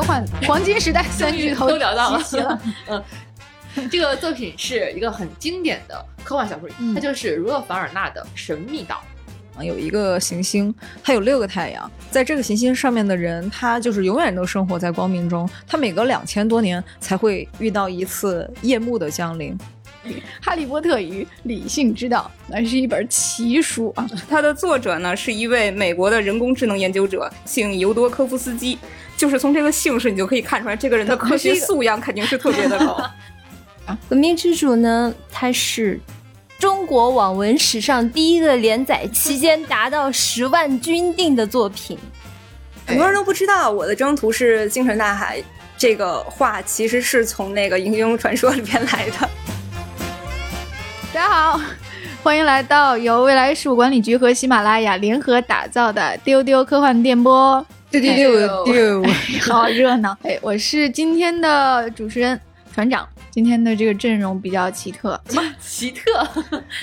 科幻黄金时代 三巨头都聊到了。嗯，这个作品是一个很经典的科幻小说，嗯它就是儒勒·凡尔纳的《神秘岛》。有一个行星，它有六个太阳，在这个行星上面的人，他就是永远都生活在光明中，他每隔两千多年才会遇到一次夜幕的降临。《哈利波特与理性之道》那是一本奇书啊，它的作者呢是一位美国的人工智能研究者，姓尤多科夫斯基。就是从这个姓氏，你就可以看出来，这个人的科学素养肯定是特别的高。革命之主呢，它是中国网文史上第一个连载期间达到十万军订的作品。很多人都不知道，我的征途是星辰大海这个话，其实是从那个《英雄传说》里边来的。大家好，欢迎来到由未来事务管理局和喜马拉雅联合打造的丢丢科幻电波。丢丢丢丢，好热闹！哎，我是今天的主持人船长。今天的这个阵容比较奇特，奇特？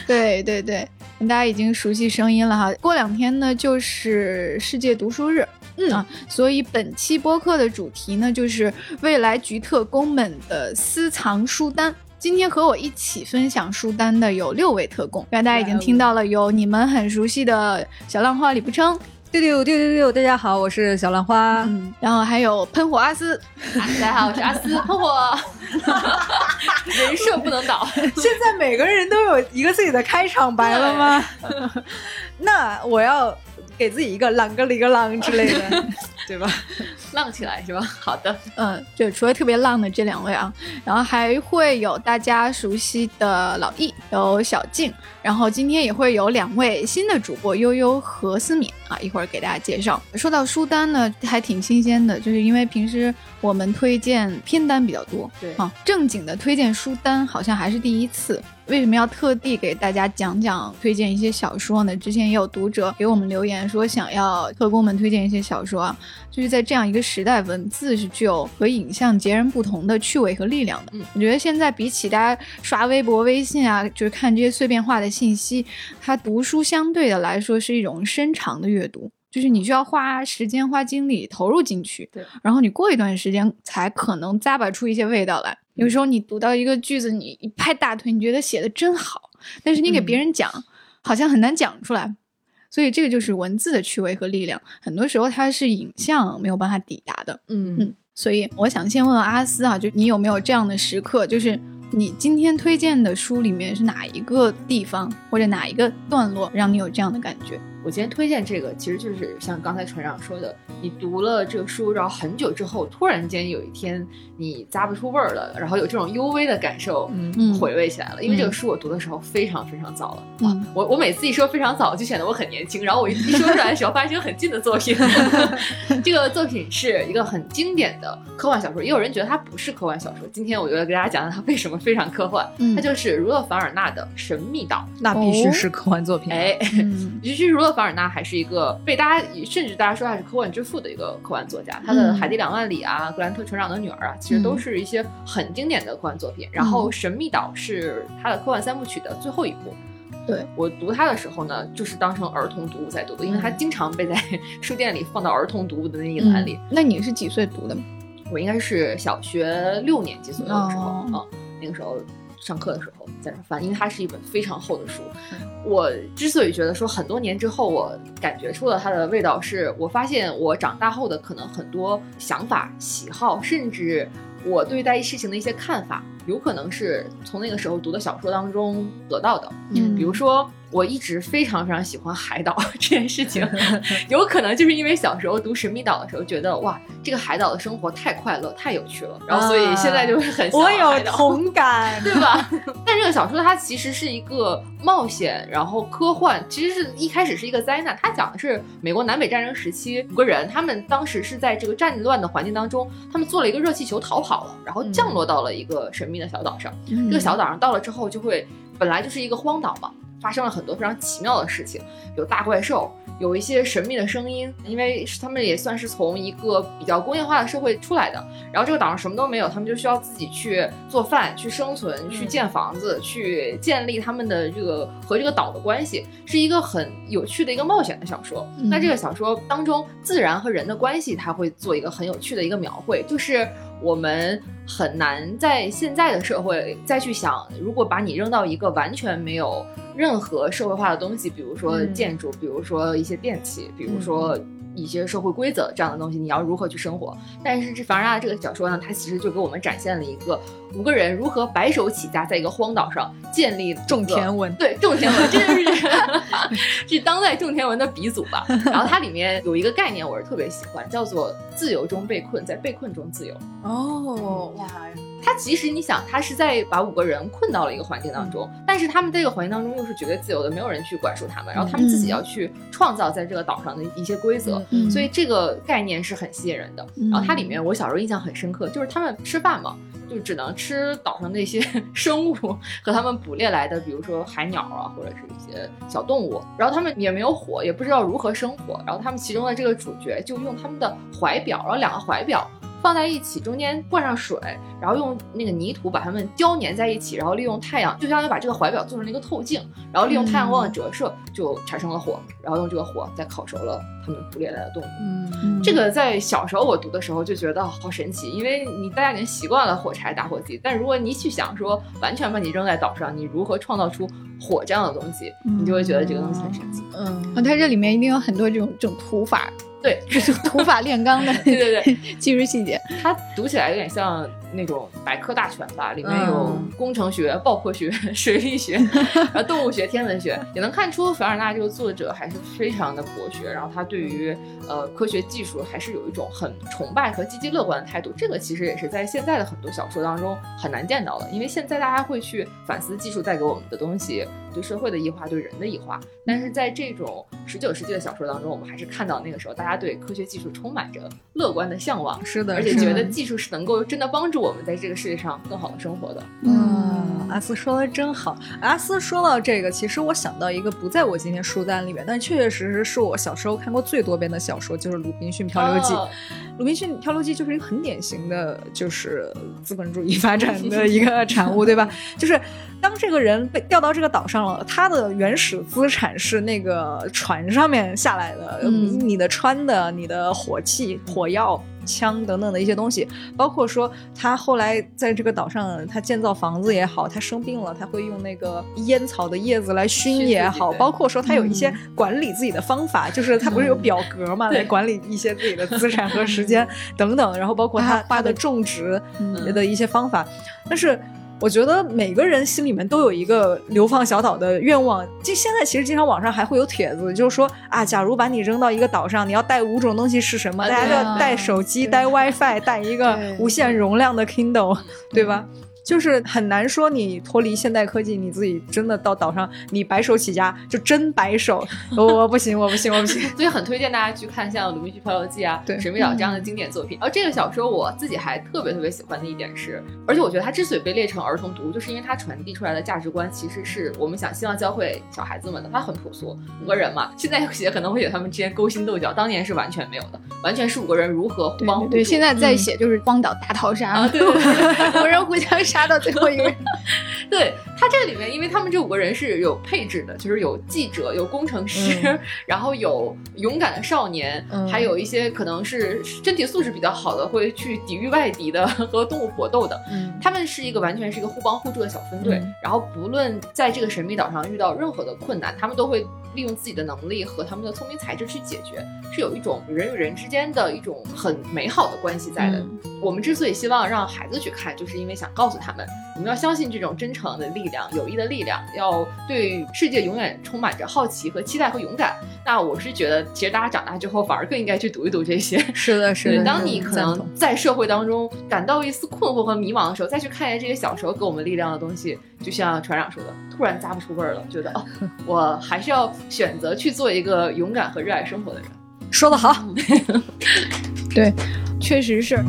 对对对，大家已经熟悉声音了哈。过两天呢就是世界读书日，嗯啊，所以本期播客的主题呢就是未来局特工们的私藏书单。今天和我一起分享书单的有六位特工，刚才大家已经听到了，有你们很熟悉的小浪花李不称，丢丢丢丢丢，大家好，我是小兰花。嗯，然后还有喷火阿斯，大家好，我是阿斯 喷火，人设不能倒。现在每个人都有一个自己的开场白了吗？那我要给自己一个啷个里个啷之类的，对吧？浪起来是吧？好的，嗯，就除了特别浪的这两位啊，然后还会有大家熟悉的老易，有小静，然后今天也会有两位新的主播悠悠和思敏啊，一会儿给大家介绍。说到书单呢，还挺新鲜的，就是因为平时我们推荐片单比较多，对啊，正经的推荐书单好像还是第一次。为什么要特地给大家讲讲推荐一些小说呢？之前也有读者给我们留言说想要特工们推荐一些小说啊，就是在这样一个时代，文字是具有和影像截然不同的趣味和力量的。嗯我觉得现在比起大家刷微博、微信啊，就是看这些碎片化的信息，它读书相对的来说是一种深长的阅读。就是你需要花时间、花精力投入进去，对，然后你过一段时间才可能咂巴出一些味道来。有时候你读到一个句子，你一拍大腿，你觉得写的真好，但是你给别人讲，好像很难讲出来。所以这个就是文字的趣味和力量，很多时候它是影像没有办法抵达的。嗯嗯所以我想先问问阿斯啊，就你有没有这样的时刻，就是你今天推荐的书里面是哪一个地方或者哪一个段落让你有这样的感觉？我今天推荐这个，其实就是像刚才船长说的，你读了这个书，然后很久之后，突然间有一天你咂不出味儿了，然后有这种幽微的感受，嗯嗯回味起来了。因为这个书我读的时候非常非常早了，嗯我我每次一说非常早，就显得我很年轻，然后我一一说出来的时候，发现是个很近的作品。这个作品是一个很经典的科幻小说，也有人觉得它不是科幻小说。今天我就来给大家讲讲它为什么非常科幻。嗯它就是儒勒·凡尔纳的《神秘岛》。那必须是科幻作品。哎，嗯其实儒勒·凡尔纳还是一个被大家甚至大家说他是科幻之父的一个科幻作家，他的《嗯海底两万里》啊，《格兰特船长的女儿》啊，其实都是一些很经典的科幻作品。然后《神秘岛》是他的科幻三部曲的最后一部。对我读他的时候呢，就是当成儿童读物在读的，因为他经常被在 书店里放到儿童读物的那一栏里。嗯那你是几岁读的？我应该是小学六年级左右的时候啊、哦那个时候上课的时候在那翻，因为它是一本非常厚的书。我之所以觉得说很多年之后，我感觉出了它的味道，是我发现我长大后的可能很多想法、喜好，甚至我对待事情的一些看法，有可能是从那个时候读的小说当中得到的。嗯比如说，我一直非常非常喜欢海岛 这件事情，有可能就是因为小时候读《神秘岛》的时候，觉得哇，这个海岛的生活太快乐、太有趣了，然后所以现在就是很向我有同 感。对吧？但这个小说它其实是一个冒险，然后科幻，其实是一开始是一个灾难。它讲的是美国南北战争时期五个人，他们当时是在这个战乱的环境当中，他们坐了一个热气球逃跑了，然后降落到了一个神秘的小岛上。嗯这个小岛上到了之后，就会本来就是一个荒岛嘛，发生了很多非常奇妙的事情，有大怪兽，有一些神秘的声音，因为是他们也算是从一个比较工业化的社会出来的，然后这个岛上什么都没有，他们就需要自己去做饭、去生存、去建房子、去建立他们的这个和这个岛的关系，是一个很有趣的一个冒险的小说。嗯那这个小说当中，自然和人的关系，它会做一个很有趣的一个描绘，就是我们很难在现在的社会再去想，如果把你扔到一个完全没有任何社会化的东西，比如说嗯建筑，比如说一些电器，比如说。一些社会规则这样的东西，你要如何去生活？但是这凡尔纳这个小说呢，它其实就给我们展现了一个五个人如何白手起家，在一个荒岛上建立种田文，对，种田文，这就是 是当代种田文的鼻祖吧。然后它里面有一个概念，我是特别喜欢，叫做“自由中被困，在被困中自由”。哦，哇，它其实你想，他是在把五个人困到了一个环境当中，但是他们这个环境当中又是绝对自由的，没有人去管束他们，然后他们自己要去创造在这个岛上的一些规则。嗯所以这个概念是很吸引人的。嗯然后它里面我小时候印象很深刻，就是他们吃饭嘛，就只能吃岛上那些 生物和他们捕猎来的，比如说海鸟啊，或者是一些小动物。然后他们也没有火，也不知道如何生火。然后他们其中的这个主角就用他们的怀表，然后两个怀表。放在一起，中间灌上水，然后用那个泥土把它们胶粘在一起，然后利用太阳，就相当于把这个怀表做成了一个透镜，然后利用太阳光的折射，就产生了火，然后用这个火再烤熟了他们捕猎来的动物。嗯，这个在小时候我读的时候就觉得好神奇，因为你大家已经习惯了火柴打火机，但如果你去想说完全把你扔在岛上，你如何创造出火这样的东西，你就会觉得这个东西很神奇。嗯哦，它这里面一定有很多这种这种土法，对，土法炼钢的对对对，技术细节。它读起来有点像那种百科大全吧，里面有嗯工程学、爆破学、水力学，然后动物学、天文学，也能看出凡尔纳这个作者还是非常的博学，然后他对于呃科学技术还是有一种很崇拜和积极乐观的态度。这个其实也是在现在的很多小说当中很难见到的，因为现在大家会去反思技术带给我们的东西对社会的异化、对人的异化，但是在这种十九世纪的小说当中，我们还是看到那个时候大家对科学技术充满着乐观的向往。是的而且觉得技术是能够真的帮助我们在这个世界上更好的生活的。嗯，阿斯说的真好。阿斯说到这个，其实我想到一个不在我今天书单里面，但确确实实是我小时候看过最多遍的小说，就是《鲁滨逊漂流记》。哦鲁滨逊漂流记就是一个很典型的，就是资本主义发展的一个产物，对吧？就是当这个人被调到这个岛上了，他的原始资产是那个船上面下来的，嗯你的穿的、你的火器、火药。枪等等的一些东西，包括说他后来在这个岛上，他建造房子也好，他生病了，他会用那个烟草的叶子来熏熏也好，包括说他有一些管理自己的方法，就是他不是有表格嘛，对。来管理一些自己的资产和时间等等，然后包括他花的种植嗯。的一些方法，但是。我觉得每个人心里面都有一个流放小岛的愿望。就现在，其实经常网上还会有帖子，就是说啊，假如把你扔到一个岛上，你要带五种东西是什么？啊大家要带手机、带 WiFi、带一个无限容量的 Kindle，对吧？就是很难说你脱离现代科技，你自己真的到岛上，你白手起家就真白手，我我不行，我不行，我不行。所以很推荐大家去看像《鲁滨逊漂流记》啊、对《神秘岛》这样的经典作品。而这个小说我自己还特别特别喜欢的一点是，而且我觉得它之所以被列成儿童读，就是因为它传递出来的价值观其实是我们想希望教会小孩子们的。它很朴素，五个人嘛，现在写可能会写他们之间勾心斗角，当年是完全没有的，完全是五个人如何互对对对，帮互助。现在在写就是荒岛大逃杀，对。五 人互相杀到最后一个。对他这个里面，因为他们这五个人是有配置的，就是有记者、有工程师，嗯。然后有勇敢的少年，嗯。还有一些可能是身体素质比较好的，会去抵御外敌的和动物搏斗的。嗯。他们是一个完全是一个互帮互助的小分队，嗯。然后不论在这个神秘岛上遇到任何的困难，他们都会利用自己的能力和他们的聪明才智去解决，是有一种人与人之间的一种很美好的关系在的。我们之所以希望让孩子去看，就是因为想告诉他们，我们要相信这种真诚的力量、友谊的力量，要对世界永远充满着好奇和期待和勇敢。那我是觉得，其实大家长大之后反而更应该去读一读这些。是的，是，的。当你可能在社会当中感到一丝困惑和迷茫的时候，再去看一下这些小时候给我们力量的东西，就像船长说的，突然咂不出味儿了，觉得哦，我还是要选择去做一个勇敢和热爱生活的人。说的好，对，确实是。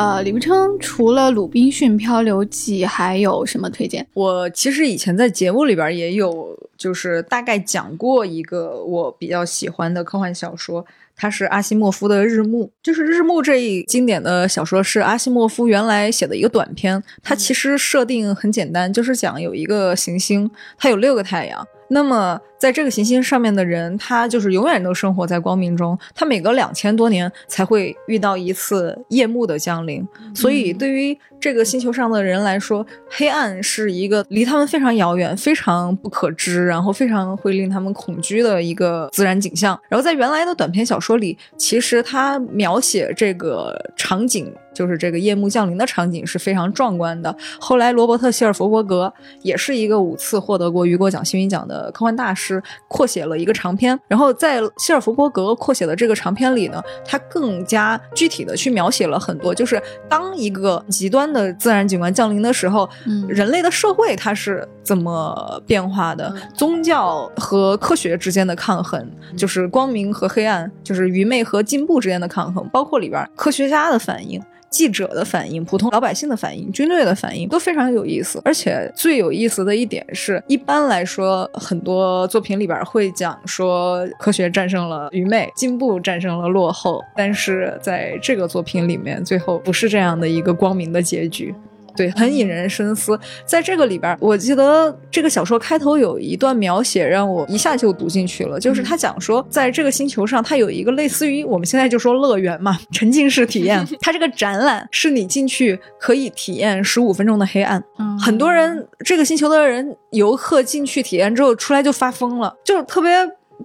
呃，李不称除了《鲁滨逊漂流记》，还有什么推荐？我其实以前在节目里边也有，就是大概讲过一个我比较喜欢的科幻小说，它是阿西莫夫的《日暮》。就是《日暮》这一经典的小说是阿西莫夫原来写的一个短篇，它其实设定很简单，就是讲有一个行星，它有六个太阳。那么，在这个行星上面的人，他就是永远都生活在光明中。他每隔两千多年才会遇到一次夜幕的降临，所以对于这个星球上的人来说，黑暗是一个离他们非常遥远、非常不可知，然后非常会令他们恐惧的一个自然景象。然后在原来的短篇小说里，其实他描写这个场景。就是这个夜幕降临的场景是非常壮观的。后来，罗伯特·希尔弗伯格也是一个五次获得过雨果奖、星云奖的科幻大师，扩写了一个长篇。然后，在希尔弗伯格扩写的这个长篇里呢，他更加具体的去描写了很多，就是当一个极端的自然景观降临的时候，嗯人类的社会它是怎么变化的？宗教和科学之间的抗衡，就是光明和黑暗，就是愚昧和进步之间的抗衡，包括里边科学家的反应。记者的反应、普通老百姓的反应、军队的反应都非常有意思，而且最有意思的一点是，一般来说，很多作品里边会讲说科学战胜了愚昧，进步战胜了落后，但是在这个作品里面，最后不是这样的一个光明的结局。对，很引人深思。在这个里边，我记得这个小说开头有一段描写，让我一下就读进去了。就是他讲说，在这个星球上，它有一个类似于我们现在就说乐园嘛，沉浸式体验。它这个展览是你进去可以体验十五分钟的黑暗。嗯很多人这个星球的人游客进去体验之后出来就发疯了，就特别。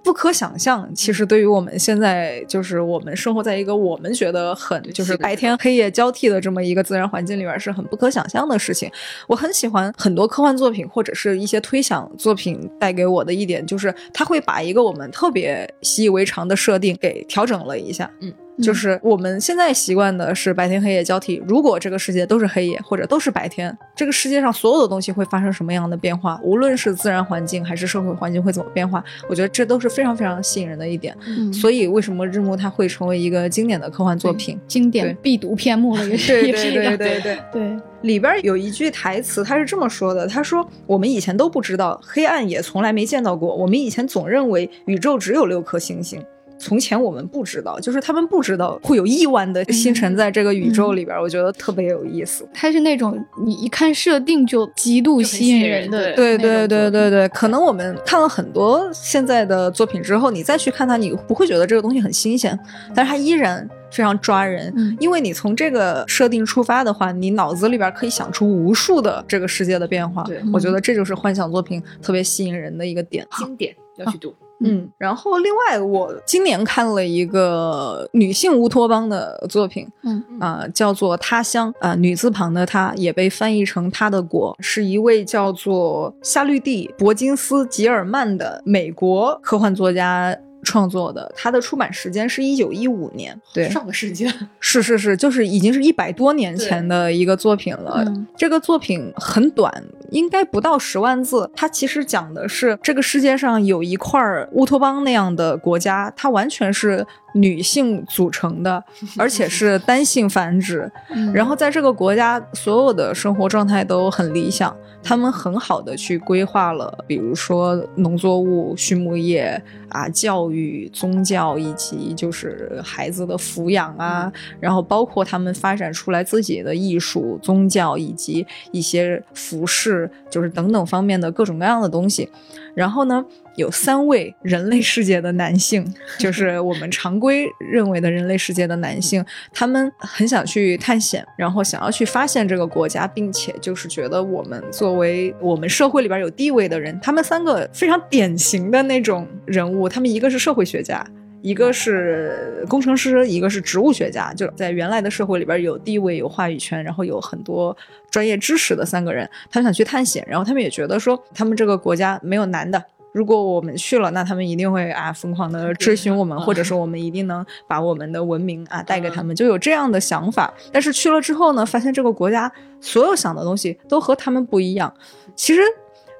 不可想象，其实对于我们现在，就是我们生活在一个我们觉得很就是白天黑夜交替的这么一个自然环境里边，是很不可想象的事情。我很喜欢很多科幻作品或者是一些推想作品带给我的一点，就是它会把一个我们特别习以为常的设定给调整了一下。嗯。就是我们现在习惯的是白天黑夜交替。如果这个世界都是黑夜，或者都是白天，这个世界上所有的东西会发生什么样的变化？无论是自然环境还是社会环境会怎么变化？我觉得这都是非常非常吸引人的一点。嗯所以为什么日暮它会成为一个经典的科幻作品？经典必读篇目了，也是对对对对对对。里边有一句台词，他是这么说的：“他说我们以前都不知道，黑暗也从来没见到过。我们以前总认为宇宙只有六颗星星。”从前我们不知道，就是他们不知道会有亿万的星辰在这个宇宙里边，我觉得特别有意思。它是那种你一看设定就极度吸引人的，对对对对对。可能我们看了很多现在的作品之后，你再去看它，你不会觉得这个东西很新鲜，但是它依然非常抓人，因为你从这个设定出发的话，你脑子里边可以想出无数的这个世界的变化。对，我觉得这就是幻想作品特别吸引人的一个点。经典要去读。嗯，然后另外我今年看了一个女性乌托邦的作品，嗯。啊，叫做《他乡》啊，女字旁的她也被翻译成《她的国》，是一位叫做夏绿蒂·伯金斯吉尔曼的美国科幻作家。创作的，它的出版时间是一九一五年，对，上个世纪，是是是，就是已经是一百多年前的一个作品了。这个作品很短，应该不到十万字。它其实讲的是这个世界上有一块乌托邦那样的国家，它完全是女性组成的，而且 是单性繁殖。然后在这个国家，所有的生活状态都很理想。他们很好的去规划了，比如说农作物、畜牧业啊、教育、宗教以及就是孩子的抚养啊，然后包括他们发展出来自己的艺术、宗教以及一些服饰，就是等等方面的各种各样的东西。然后呢？有三位人类世界的男性，就是 我们常规认为的人类世界的男性，他们很想去探险，然后想要去发现这个国家，并且就是觉得我们作为我们社会里边有地位的人，他们三个非常典型的那种人物，他们一个是社会学家，一个是工程师，一个是植物学家，就在原来的社会里边有地位、有话语权，然后有很多专业知识的三个人，他们想去探险，然后他们也觉得说，他们这个国家没有男的。如果我们去了，那他们一定会啊疯狂的追寻我们，或者说我们一定能把我们的文明啊带给他们，就有这样的想法。但是去了之后呢，发现这个国家所有想的东西都和他们不一样。其实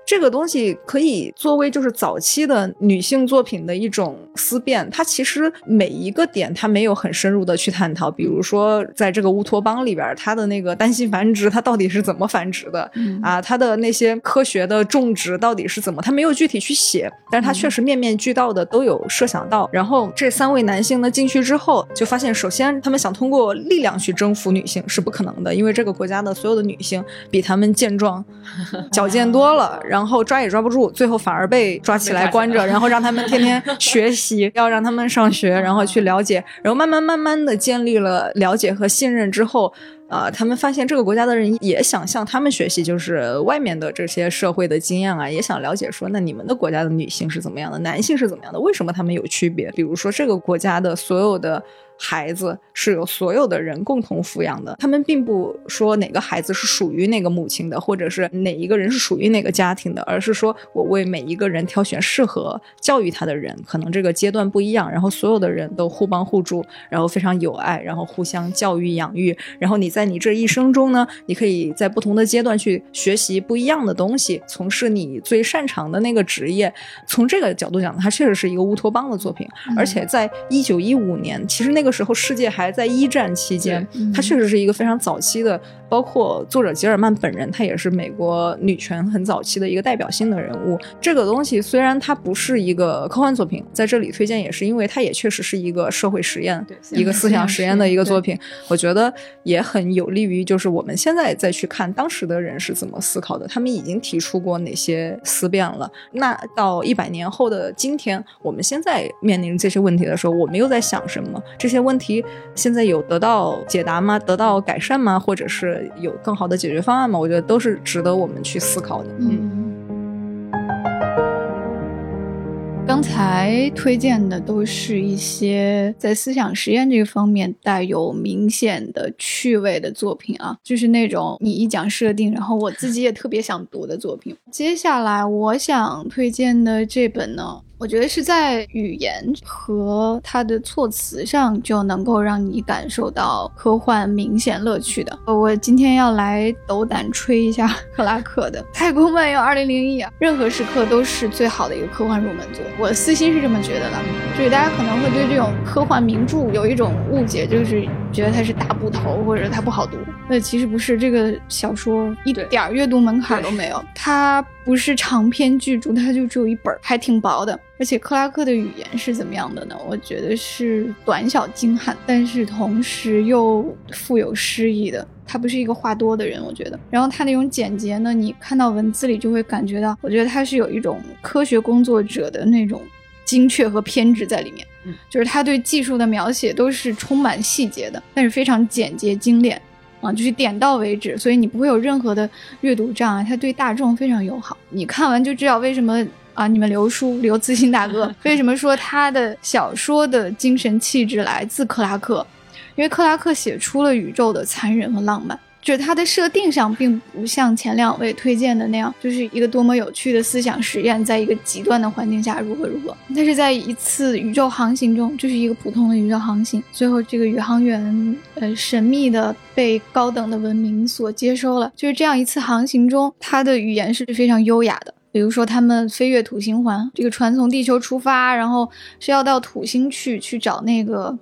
这个东西可以作为就是早期的女性作品的一种思辨。它其实每一个点它没有很深入的去探讨，比如说在这个乌托邦里边，它的那个单性繁殖它到底是怎么繁殖的、嗯啊？它的那些科学的种植到底是怎么？它没有具体去写，但是它确实面面俱到的都有设想到。然后这三位男性呢进去之后，就发现首先他们想通过力量去征服女性是不可能的，因为这个国家的所有的女性比他们健壮、矫健多了，然后抓也抓不住，最后反而被抓起来关着，然后让他们天天 学习，要让他们上学，然后去了解，然后慢慢慢慢的建立了了解和信任之后。啊，他们发现这个国家的人也想向他们学习，就是外面的这些社会的经验啊，也想了解说，那你们的国家的女性是怎么样的，男性是怎么样的，为什么他们有区别？比如说，这个国家的所有的孩子是由所有的人共同抚养的，他们并不说哪个孩子是属于哪个母亲的，或者是哪一个人是属于哪个家庭的，而是说我为每一个人挑选适合教育他的人，可能这个阶段不一样，然后所有的人都互帮互助，然后非常友爱，然后互相教育养育，然后你在你这一生中呢，你可以在不同的阶段去学习不一样的东西，从事你最擅长的那个职业。从这个角度讲，它确实是一个乌托邦的作品，而且在一九一五年，其实那个时候世界还在一战期间，它确实是一个非常早期的。包括作者吉尔曼本人，他也是美国女权很早期的一个代表性的人物。这个东西虽然它不是一个科幻作品，在这里推荐也是因为它也确实是一个社会实验、一个思想实验的一个作品。我觉得也很有利于，就是我们现在再去看当时的人是怎么思考的，他们已经提出过哪些思辨了。那到一百年后的今天，我们现在面临这些问题的时候，我们又在想什么？这些问题现在有得到解答吗？得到改善吗？或者是有更好的解决方案吗？我觉得都是值得我们去思考的。嗯，刚才推荐的都是一些在思想实验这个方面带有明显的趣味的作品啊，就是那种你一讲设定，然后我自己也特别想读的作品。接下来我想推荐的这本呢。我觉得是在语言和它的措辞上就能够让你感受到科幻明显乐趣的。我今天要来斗胆吹一下 克拉克的《太空漫游2001》啊，任何时刻都是最好的一个科幻入门作。我私心是这么觉得的，就是大家可能会对这种科幻名著有一种误解，就是觉得它是大部头或者它不好读。那其实不是，这个小说一点儿阅读门槛都没有，它不是长篇巨著，它就只有一本，还挺薄的。而且克拉克的语言是怎么样的呢？我觉得是短小精悍，但是同时又富有诗意的。他不是一个话多的人，我觉得。然后他那种简洁呢，你看到文字里就会感觉到，我觉得他是有一种科学工作者的那种精确和偏执在里面。嗯，就是他对技术的描写都是充满细节的，但是非常简洁精炼啊，就是点到为止，所以你不会有任何的阅读障碍。它对大众非常友好，你看完就知道为什么。啊！你们刘叔刘自信大哥 为什么说他的小说的精神气质来自克拉克？因为克拉克写出了宇宙的残忍和浪漫，就是它的设定上并不像前两位推荐的那样，就是一个多么有趣的思想实验，在一个极端的环境下如何如何。但是在一次宇宙航行中，就是一个普通的宇宙航行，最后这个宇航员呃神秘的被高等的文明所接收了。就是这样一次航行中，他的语言是非常优雅的。比如说，他们飞越土星环，这个船从地球出发，然后是要到土星去去找那个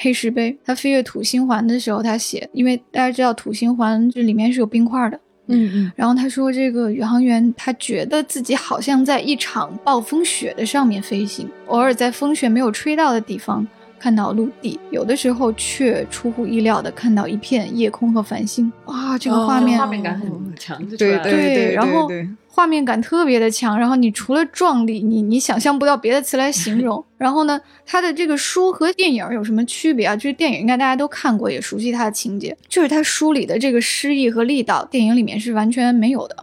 黑石碑。他飞越土星环的时候，他写，因为大家知道土星环这里面是有冰块的，嗯嗯。然后他说，这个宇航员他觉得自己好像在一场暴风雪的上面飞行，偶尔在风雪没有吹到的地方看到陆地，有的时候却出乎意料的看到一片夜空和繁星。哇，这个画面、画面感很强，就对对对，然后对画面感特别的强，然后你除了壮丽，你你想象不到别的词来形容。然后呢，它的这个书和电影有什么区别啊？就是电影应该大家都看过，也熟悉它的情节，就是它书里的这个诗意和力道，电影里面是完全没有的。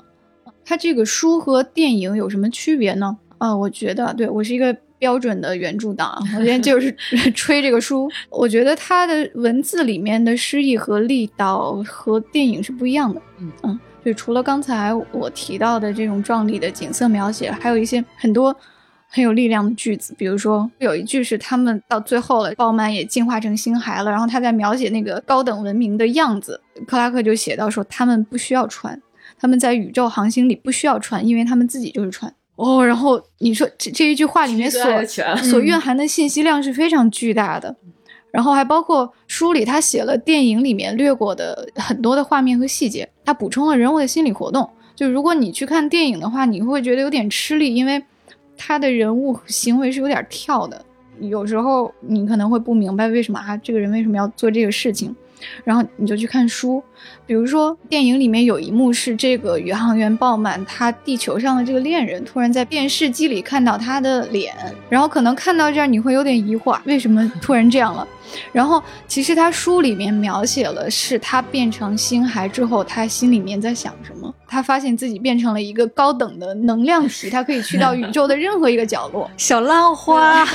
它这个书和电影有什么区别呢？啊，我觉得，对我是一个标准的原著党啊，我今天就是吹这个书。我觉得它的文字里面的诗意和力道和电影是不一样的。嗯嗯。就除了刚才我提到的这种壮丽的景色描写，还有一些很多很有力量的句子。比如说，有一句是他们到最后了，鲍曼也进化成星孩了，然后他在描写那个高等文明的样子，克拉克就写到说，他们不需要船，他们在宇宙航行里不需要船，因为他们自己就是船。哦，然后你说这这一句话里面所所蕴含的信息量是非常巨大的，然后还包括书里他写了电影里面略过的很多的画面和细节，他补充了人物的心理活动。就如果你去看电影的话，你会觉得有点吃力，因为他的人物行为是有点跳的，有时候你可能会不明白为什么啊这个人为什么要做这个事情，然后你就去看书。比如说电影里面有一幕是这个宇航员鲍满他地球上的这个恋人突然在电视机里看到他的脸，然后可能看到这儿你会有点疑惑，为什么突然这样了？然后其实他书里面描写了是他变成星孩之后，他心里面在想什么。他发现自己变成了一个高等的能量体，他可以去到宇宙的任何一个角落。小浪花，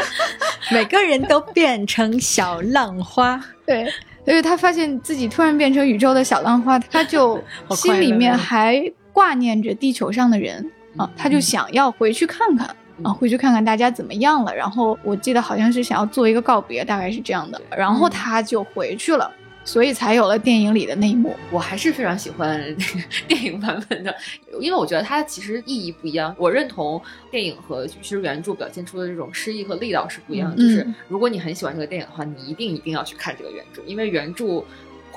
每个人都变成小浪花。对，所以他发现自己突然变成宇宙的小浪花，他就 心里面还挂念着地球上的人啊，他就想要回去看看。啊，回去看看大家怎么样了。然后我记得好像是想要做一个告别，大概是这样的。然后他就回去了，所以才有了电影里的那一幕。我还是非常喜欢那个 电影版本的，因为我觉得它其实意义不一样。我认同电影和其实原著表现出的这种诗意和力道是不一样的。嗯就是如果你很喜欢这个电影的话，你一定一定要去看这个原著，因为原著。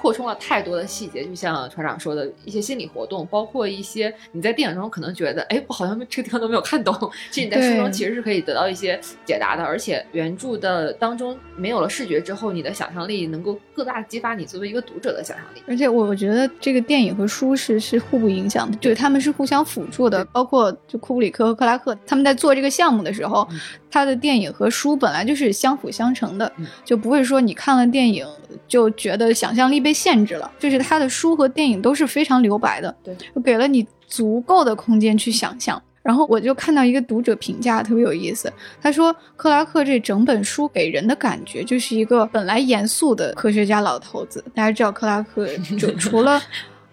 扩充了太多的细节，就像船长说的一些心理活动，包括一些你在电影中可能觉得，哎，我好像这个地方都没有看懂，其实你在书中其实是可以得到一些解答的。而且原著的当中没有了视觉之后，你的想象力能够更大地激发你作为一个读者的想象力。而且我我觉得这个电影和书是是互不影响的，对，他们是互相辅助的。包括就库布里克和克拉克他们在做这个项目的时候，嗯他的电影和书本来就是相辅相成的，嗯就不会说你看了电影就觉得想象力被限制了。就是他的书和电影都是非常留白的，对，就给了你足够的空间去想象。然后我就看到一个读者评价特别有意思，他说克拉克这整本书给人的感觉就是一个本来严肃的科学家老头子。大家知道克拉克 就除了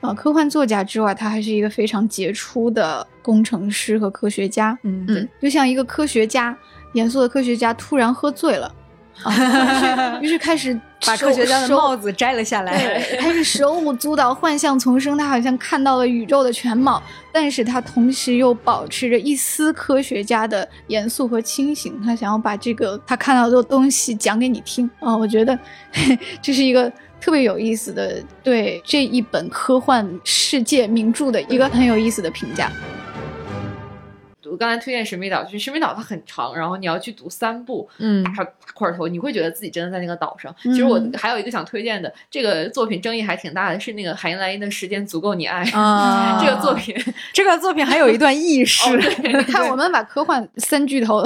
呃科幻作家之外，他还是一个非常杰出的工程师和科学家。嗯嗯，就像一个科学家，严肃的科学家突然喝醉了，啊，于是开始 把科学家的帽子摘了下来。对，开始手舞足蹈，幻象丛生。他好像看到了宇宙的全貌，但是他同时又保持着一丝科学家的严肃和清醒。他想要把这个他看到的东西讲给你听啊、我觉得这是一个特别有意思的对这一本科幻世界名著的一个很有意思的评价。我刚才推荐《神秘岛》，就是《神秘岛》它很长，然后你要去读三部，嗯大大块头，你会觉得自己真的在那个岛上。其实我嗯还有一个想推荐的，这个作品争议还挺大的，是那个海因莱因的《时间足够你爱》啊 这个作品，这个作品还有一段轶事，你看，我们把科幻三巨头、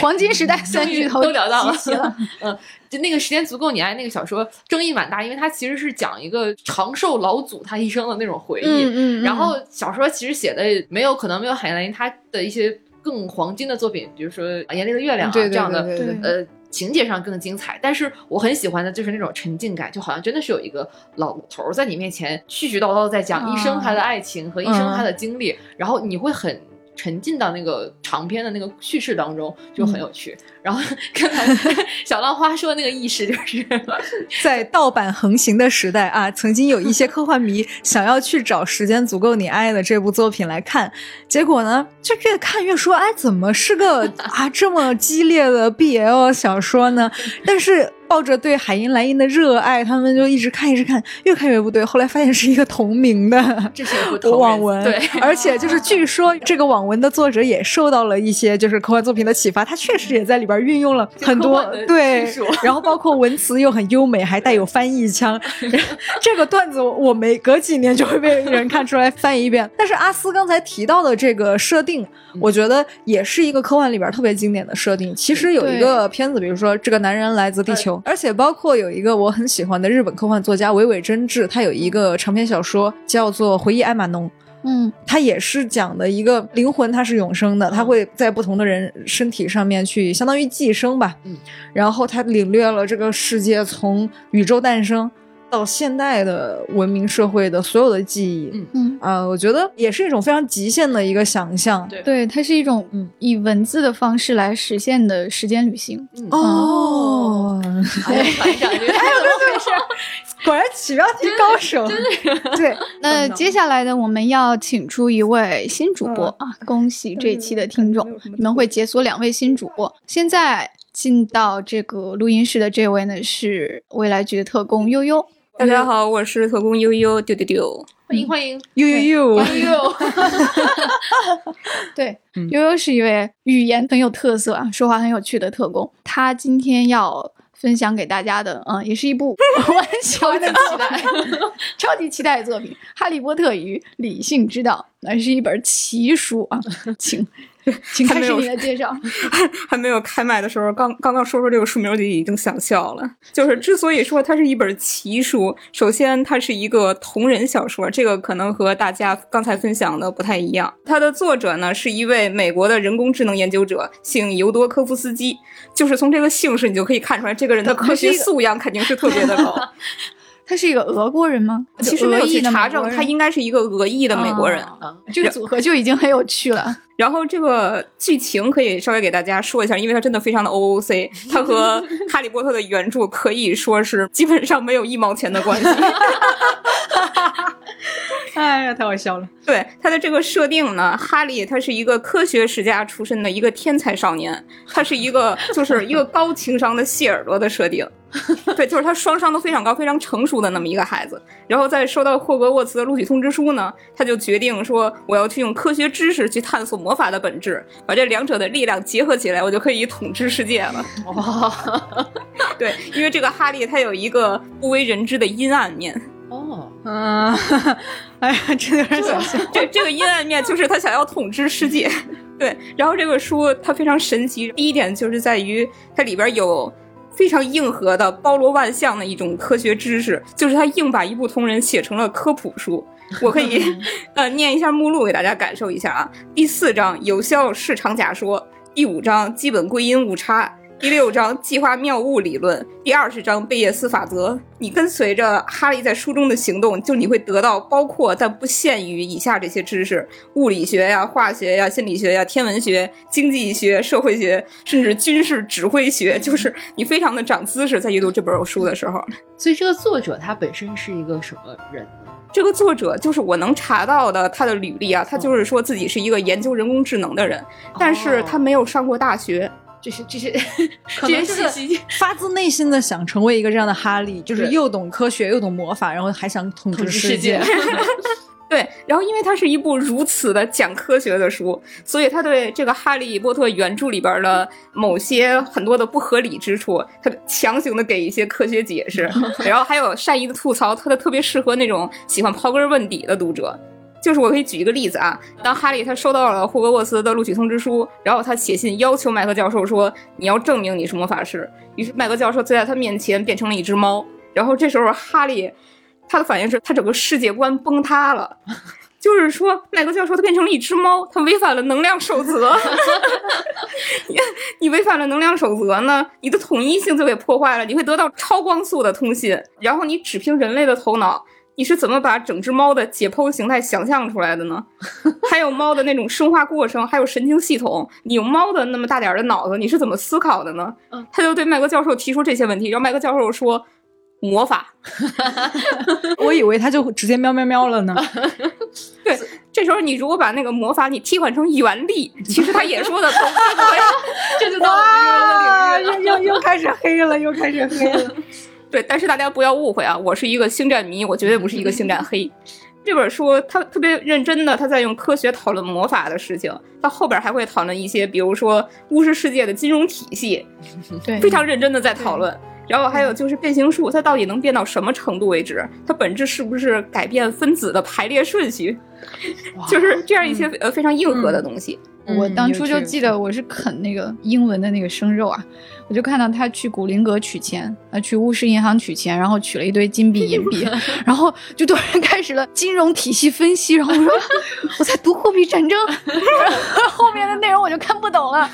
黄金时代 三巨头都聊到了了。嗯，就那个《时间足够你爱》那个小说争议蛮大，因为它其实是讲一个长寿老祖他一生的那种回忆。嗯然后小说其实写的没有可能没有海因莱因他的一些更黄金的作品，比如说《眼里的月亮》这样的呃情节上更精彩。但是我很喜欢的就是那种沉浸感，就好像真的是有一个老头儿在你面前絮絮叨叨在讲一生他的爱情和一生他的经历，然后你会很。沉浸到那个长篇的那个叙事当中，就很有趣。然后刚才 小浪花说的那个意识，就是 在盗版横行的时代啊，曾经有一些科幻迷 想要去找《时间足够你爱》的这部作品来看，结果呢，就越看越说，哎，怎么是个啊这么激烈的 BL 小说呢？但是抱着对海因莱因的热爱，他们就一直看，一直看，越看越不对。后来发现是一个同名的 这是一部同人网文，对，而且就是据说这个网文的作者也受到了一些就是科幻作品的启发，他确实也在里边运用了很多对 然后包括文词又很优美，还带有翻译腔。这个段子我每隔几年就会被人看出来翻译一遍。但是阿斯刚才提到的这个设定，我觉得也是一个科幻里边特别经典的设定。其实有一个片子，比如说这个男人来自地球，而且包括有一个我很喜欢的日本科幻作家尾尾真治，他有一个长篇小说叫做《回忆艾玛农》。嗯它也是讲的一个灵魂，它是永生的，它会在不同的人身体上面去相当于寄生吧。嗯，然后他领略了这个世界从宇宙诞生到现代的文明社会的所有的记忆。嗯嗯，啊、我觉得也是一种非常极限的一个想象。对对，它是一种嗯以文字的方式来实现的时间旅行。嗯，哦，哎呀，团长，这个哎，怎么回事？果然起标题高手，对，那接下来呢，我们要请出一位新主播啊！恭喜这一期的听众，你们会解锁两位新主播。现在进到这个录音室的这位呢，是未来局的特工悠悠。大家好，我是特工悠悠，丢丢丢，欢迎欢迎呦呦呦，悠悠，对，悠悠是一位语言很有特色啊，说话很有趣的特工。他今天要分享给大家的，嗯，也是一部我很喜欢的期待、超级期待的作品《哈利波特与理性之道》，那是一本奇书啊，请 请开始你的介绍。还没有开麦的时候，刚刚刚说说这个书名，我就已经想笑了。就是之所以说它是一本奇书，首先它是一个同人小说，这个可能和大家刚才分享的不太一样。它的作者呢是一位美国的人工智能研究者，姓尤多科夫斯基。就是从这个姓氏，你就可以看出来，这个人的科学素养肯定是特别的高。他是一个俄国人吗？其实没有去查证，他他应该是一个俄裔的美国人。啊，这个组合就已经很有趣了。然后这个剧情可以稍微给大家说一下，因为它真的非常的 O O C，它和《哈利波特》的原著可以说是基本上没有一毛钱的关系。哎呀，太好笑了。对他的这个设定呢，哈利他是一个科学世家出身的一个天才少年，他是一个就是一个高情商的谢耳朵的设定。对，就是他双商都非常高、非常成熟的那么一个孩子。然后在收到霍格沃茨的录取通知书呢，他就决定说，我要去用科学知识去探索魔法的本质，把这两者的力量结合起来，我就可以统治世界了。哇，对，因为这个哈利他有一个不为人知的阴暗面。哦，嗯，哎呀，真的有点想笑。这这个阴暗面就是他想要统治世界，对。然后这个书它非常神奇，第一点就是在于它里边有非常硬核的、包罗万象的一种科学知识，就是他硬把一部同人写成了科普书。我可以 呃念一下目录给大家感受一下啊。第四章有效市场假说，第五章基本归因误差。第六章计划谬误理论，第二十章贝叶斯法则。你跟随着哈利在书中的行动，就你会得到包括但不限于以下这些知识：物理学呀、化学呀、心理学呀、天文学、经济学、社会学，甚至军事指挥学。就是你非常的长姿势，在阅读这本书的时候。所以这个作者他本身是一个什么人呢？这个作者就是我能查到的他的履历啊，他就是说自己是一个研究人工智能的人，但是他没有上过大学。这是这是可 能是 发自内心的想成为一个这样的哈利，就是又懂科学又懂魔法，然后还想统治世界界。对，然后因为它是一部如此的讲科学的书，所以他对这个《哈利波特》原著里边的某些很多的不合理之处，他强行的给一些科学解释，然后还有善意的吐槽，他的特别适合那种喜欢刨根问底的读者。就是我可以举一个例子啊，当哈利他收到了霍格沃茨的录取通知书，然后他写信要求麦克教授说你要证明你是魔法师，于是麦克教授就在他面前变成了一只猫，然后这时候哈利他的反应是他整个世界观崩塌了。就是说，麦克教授他变成了一只猫，他违反了能量守则。你你违反了能量守则呢，你的统一性就给破坏了，你会得到超光速的通信。然后你只凭人类的头脑，你是怎么把整只猫的解剖形态想象出来的呢？还有猫的那种生化过程，还有神经系统，你有猫的那么大点儿的脑子，你是怎么思考的呢？嗯他就对麦克教授提出这些问题，然后麦克教授说。魔法，我以为他就直接喵喵喵了呢。对，这时候你如果把那个魔法你替换成原力，其实他也说的通。这就到我们，这个领域了。又又又开始黑了，又开始黑了。对，但是大家不要误会啊，我是一个星战迷，我绝对不是一个星战黑。这本书他特别认真的，他在用科学讨论魔法的事情，到后边还会讨论一些，比如说巫师世界的金融体系，对，非常认真的在讨论。然后还有就是变形术，它到底能变到什么程度为止？它本质是不是改变分子的排列顺序？就是这样一些呃非常硬核的东西。我当初就记得我是啃那个英文的那个生肉啊，我就看到他去古林阁取钱，啊，去巫师银行取钱，然后取了一堆金币银币，然后就突然开始了金融体系分析，然后我说 我在读货币战争，然后后面的内容我就看不懂了。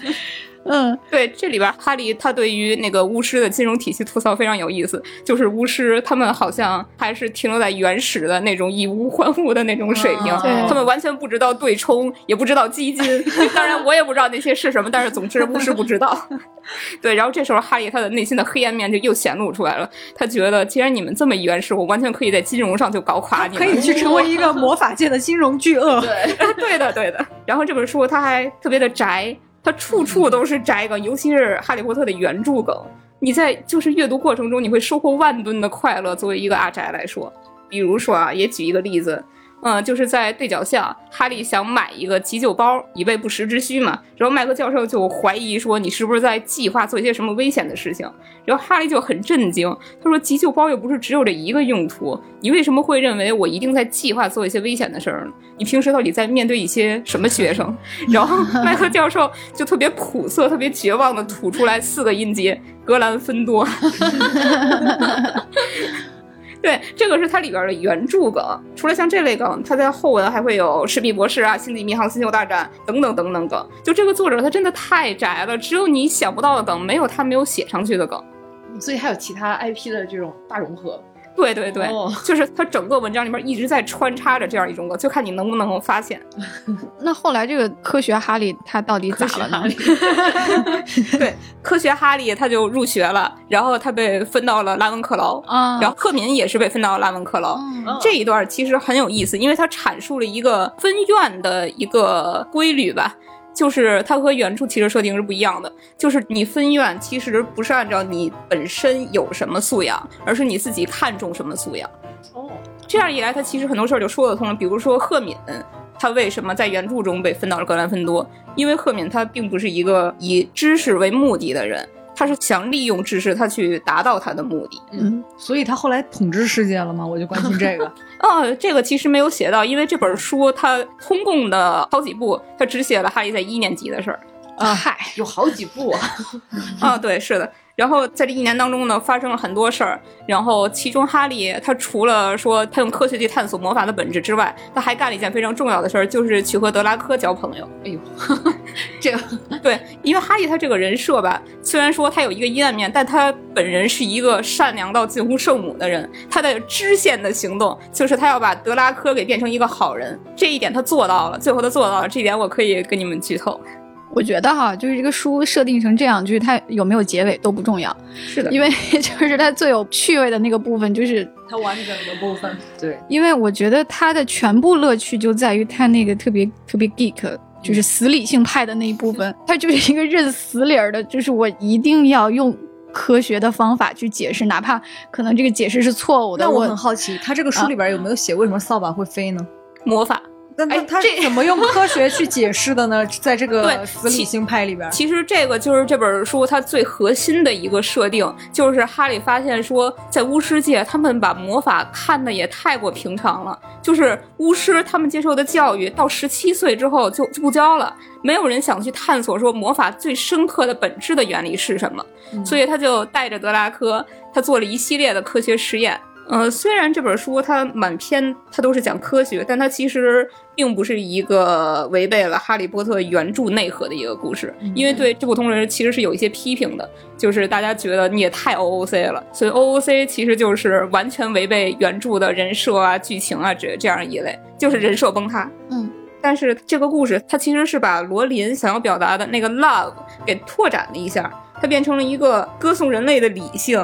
嗯，对，这里边哈利他对于那个巫师的金融体系吐槽非常有意思，就是巫师他们好像还是停留在原始的那种以物换物的那种水平，他们完全不知道对冲，也不知道基金。当然，我也不知道那些是什么，但是总之巫师不知道。对，然后这时候哈利他的内心的黑暗面就又显露出来了。他觉得，既然你们这么原始，我完全可以在金融上就搞垮你们。可以去成为一个魔法界的金融巨鳄。对，对的，对的。然后这本书他还特别的宅，它处处都是宅梗，尤其是《哈利波特》的原著梗。你在就是阅读过程中，你会收获万吨的快乐。作为一个阿宅来说，比如说啊，也举一个例子，嗯，就是在对角巷，哈利想买一个急救包，以备不时之需嘛。然后麦克教授就怀疑说，你是不是在计划做一些什么危险的事情？然后哈利就很震惊，他说：“急救包又不是只有这一个用途，你为什么会认为我一定在计划做一些危险的事儿呢？你平时到底在面对一些什么学生？”然后麦克教授就特别苦涩、特别绝望的吐出来四个音节：格兰芬多。对，这个是它里边的原著梗。除了像这类梗，它在后文还会有《赤壁博士》啊、《星际迷航：星球大战》等等等等梗。就这个作者他真的太宅了，只有你想不到的梗，没有他没有写上去的梗。所以还有其他 IP 的这种大融合。对对对，哦就是他整个文章里面一直在穿插着这样一种梗，就看你能不能够发现。那后来这个科学哈利他到底咋了呢？对，科学哈利他就入学了，然后他被分到了拉文克劳，啊，然后赫敏也是被分到了拉文克劳。嗯这一段其实很有意思，因为他阐述了一个分院的一个规律吧。就是它和原著其实设定是不一样的，就是你分院其实不是按照你本身有什么素养，而是你自己看重什么素养。哦，这样一来，它其实很多事儿就说得通了。比如说赫敏，他为什么在原著中被分到了格兰芬多？因为赫敏他并不是一个以知识为目的的人，他是想利用知识，他去达到他的目的。嗯，所以他后来统治世界了吗？我就关心这个。哦，这个其实没有写到，因为这本书它通共的好几部，他只写了哈利在一年级的事儿。啊嗨，有好几部啊。啊，对，是的。然后在这一年当中呢，发生了很多事儿。然后其中哈利他除了说他用科学去探索魔法的本质之外，他还干了一件非常重要的事儿，就是去和德拉科交朋友。哎呦，这个 对，因为哈利他这个人设吧，虽然说他有一个阴暗面，但他本人是一个善良到近乎圣母的人。他的支线的行动就是他要把德拉科给变成一个好人，这一点他做到了，最后他做到了，这一点我可以跟你们剧透。我觉得哈，就是这个书设定成这样，就是它有没有结尾都不重要，是的，因为 就是它最有趣味的那个部分，就是它完整的部分，对，因为我觉得它的全部乐趣就在于它那个特别特别 geek，就是死理性派的那一部分，它就是一个认死理儿的，就是我一定要用科学的方法去解释，哪怕可能这个解释是错误的。那我我很好奇，他这个书里边有没有写为什么扫把会飞呢？魔法。那那哎他是怎么用科学去解释的呢？在这个对死理性派里边，其实这个就是这本书它最核心的一个设定，就是哈利发现说，在巫师界，他们把魔法看的也太过平常了。就是巫师他们接受的教育，到十七岁之后就就不教了，没有人想去探索说魔法最深刻的本质的原理是什么。所以他就带着德拉科，他做了一系列的科学实验。呃，虽然这本书它满篇它都是讲科学，但它其实并不是一个违背了《哈利波特》原著内核的一个故事，因为对这部同人其实是有一些批评的，就是大家觉得你也太 OOC 了，所以 OOC 其实就是完全违背原著的人设啊、剧情啊这这样一类，就是人设崩塌。嗯。但是这个故事，它其实是把罗琳想要表达的那个 love 给拓展了一下，它变成了一个歌颂人类的理性，